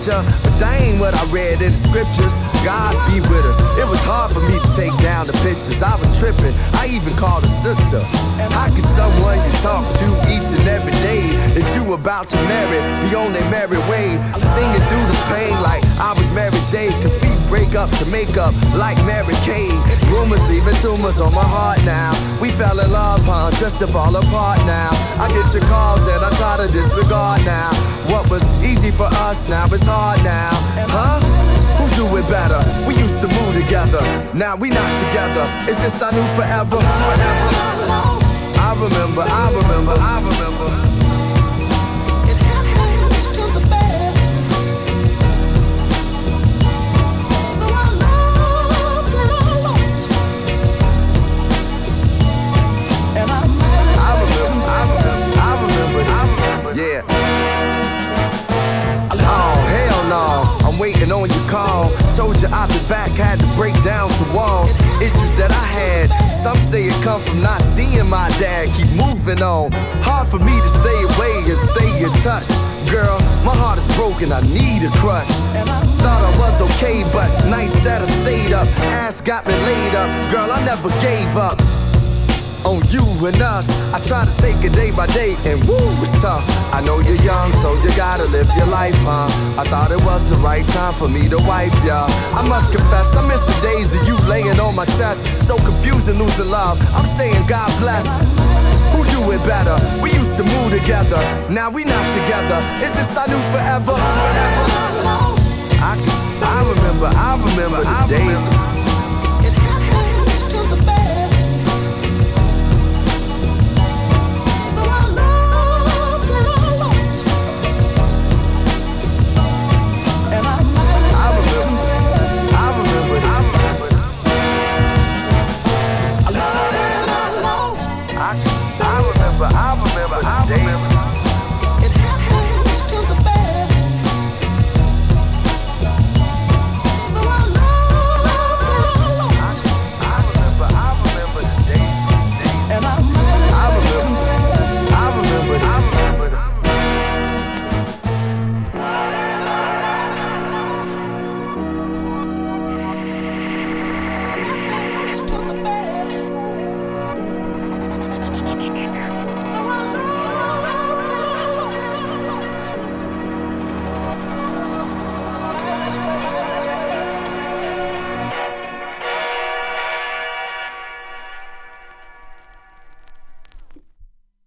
Speaker 13: But that ain't what I read in the scriptures. God be with us. It was hard for me to take down the pictures. I was tripping. I even called a sister. How could someone you talk to each and every day that you about to marry be on their merry way? I'm singing through the pain like I was Mary J. Cause break up to make up like Mary Kay. Rumors leaving tumors on my heart now. We fell in love, huh? Just to fall apart now. I get your calls and I try to disregard now. What was easy for us now is hard now. Huh? Who do it better? We used to move together. Now we not together. Is this I knew forever? I remember, I remember, I remember. On your call. Told you I'd be back, had to break down some walls. Issues that I had. Some say it come from not seeing my dad. Keep moving on. Hard for me to stay away and stay in touch. Girl, my heart is broken, I need a crutch. Thought I was okay, but nights that I stayed up, ass got me laid up. Girl, I never gave up on you and us. I try to take it day by day, and woo, it's tough. I know you're young, so you gotta live your life, huh? I thought it was the right time for me to wife ya. I must confess, I miss the days of you laying on my chest. So confused and losing love. I'm saying God bless. Who do it better? We used to move together. Now we not together. Is this our new forever? I, I remember, I remember the days.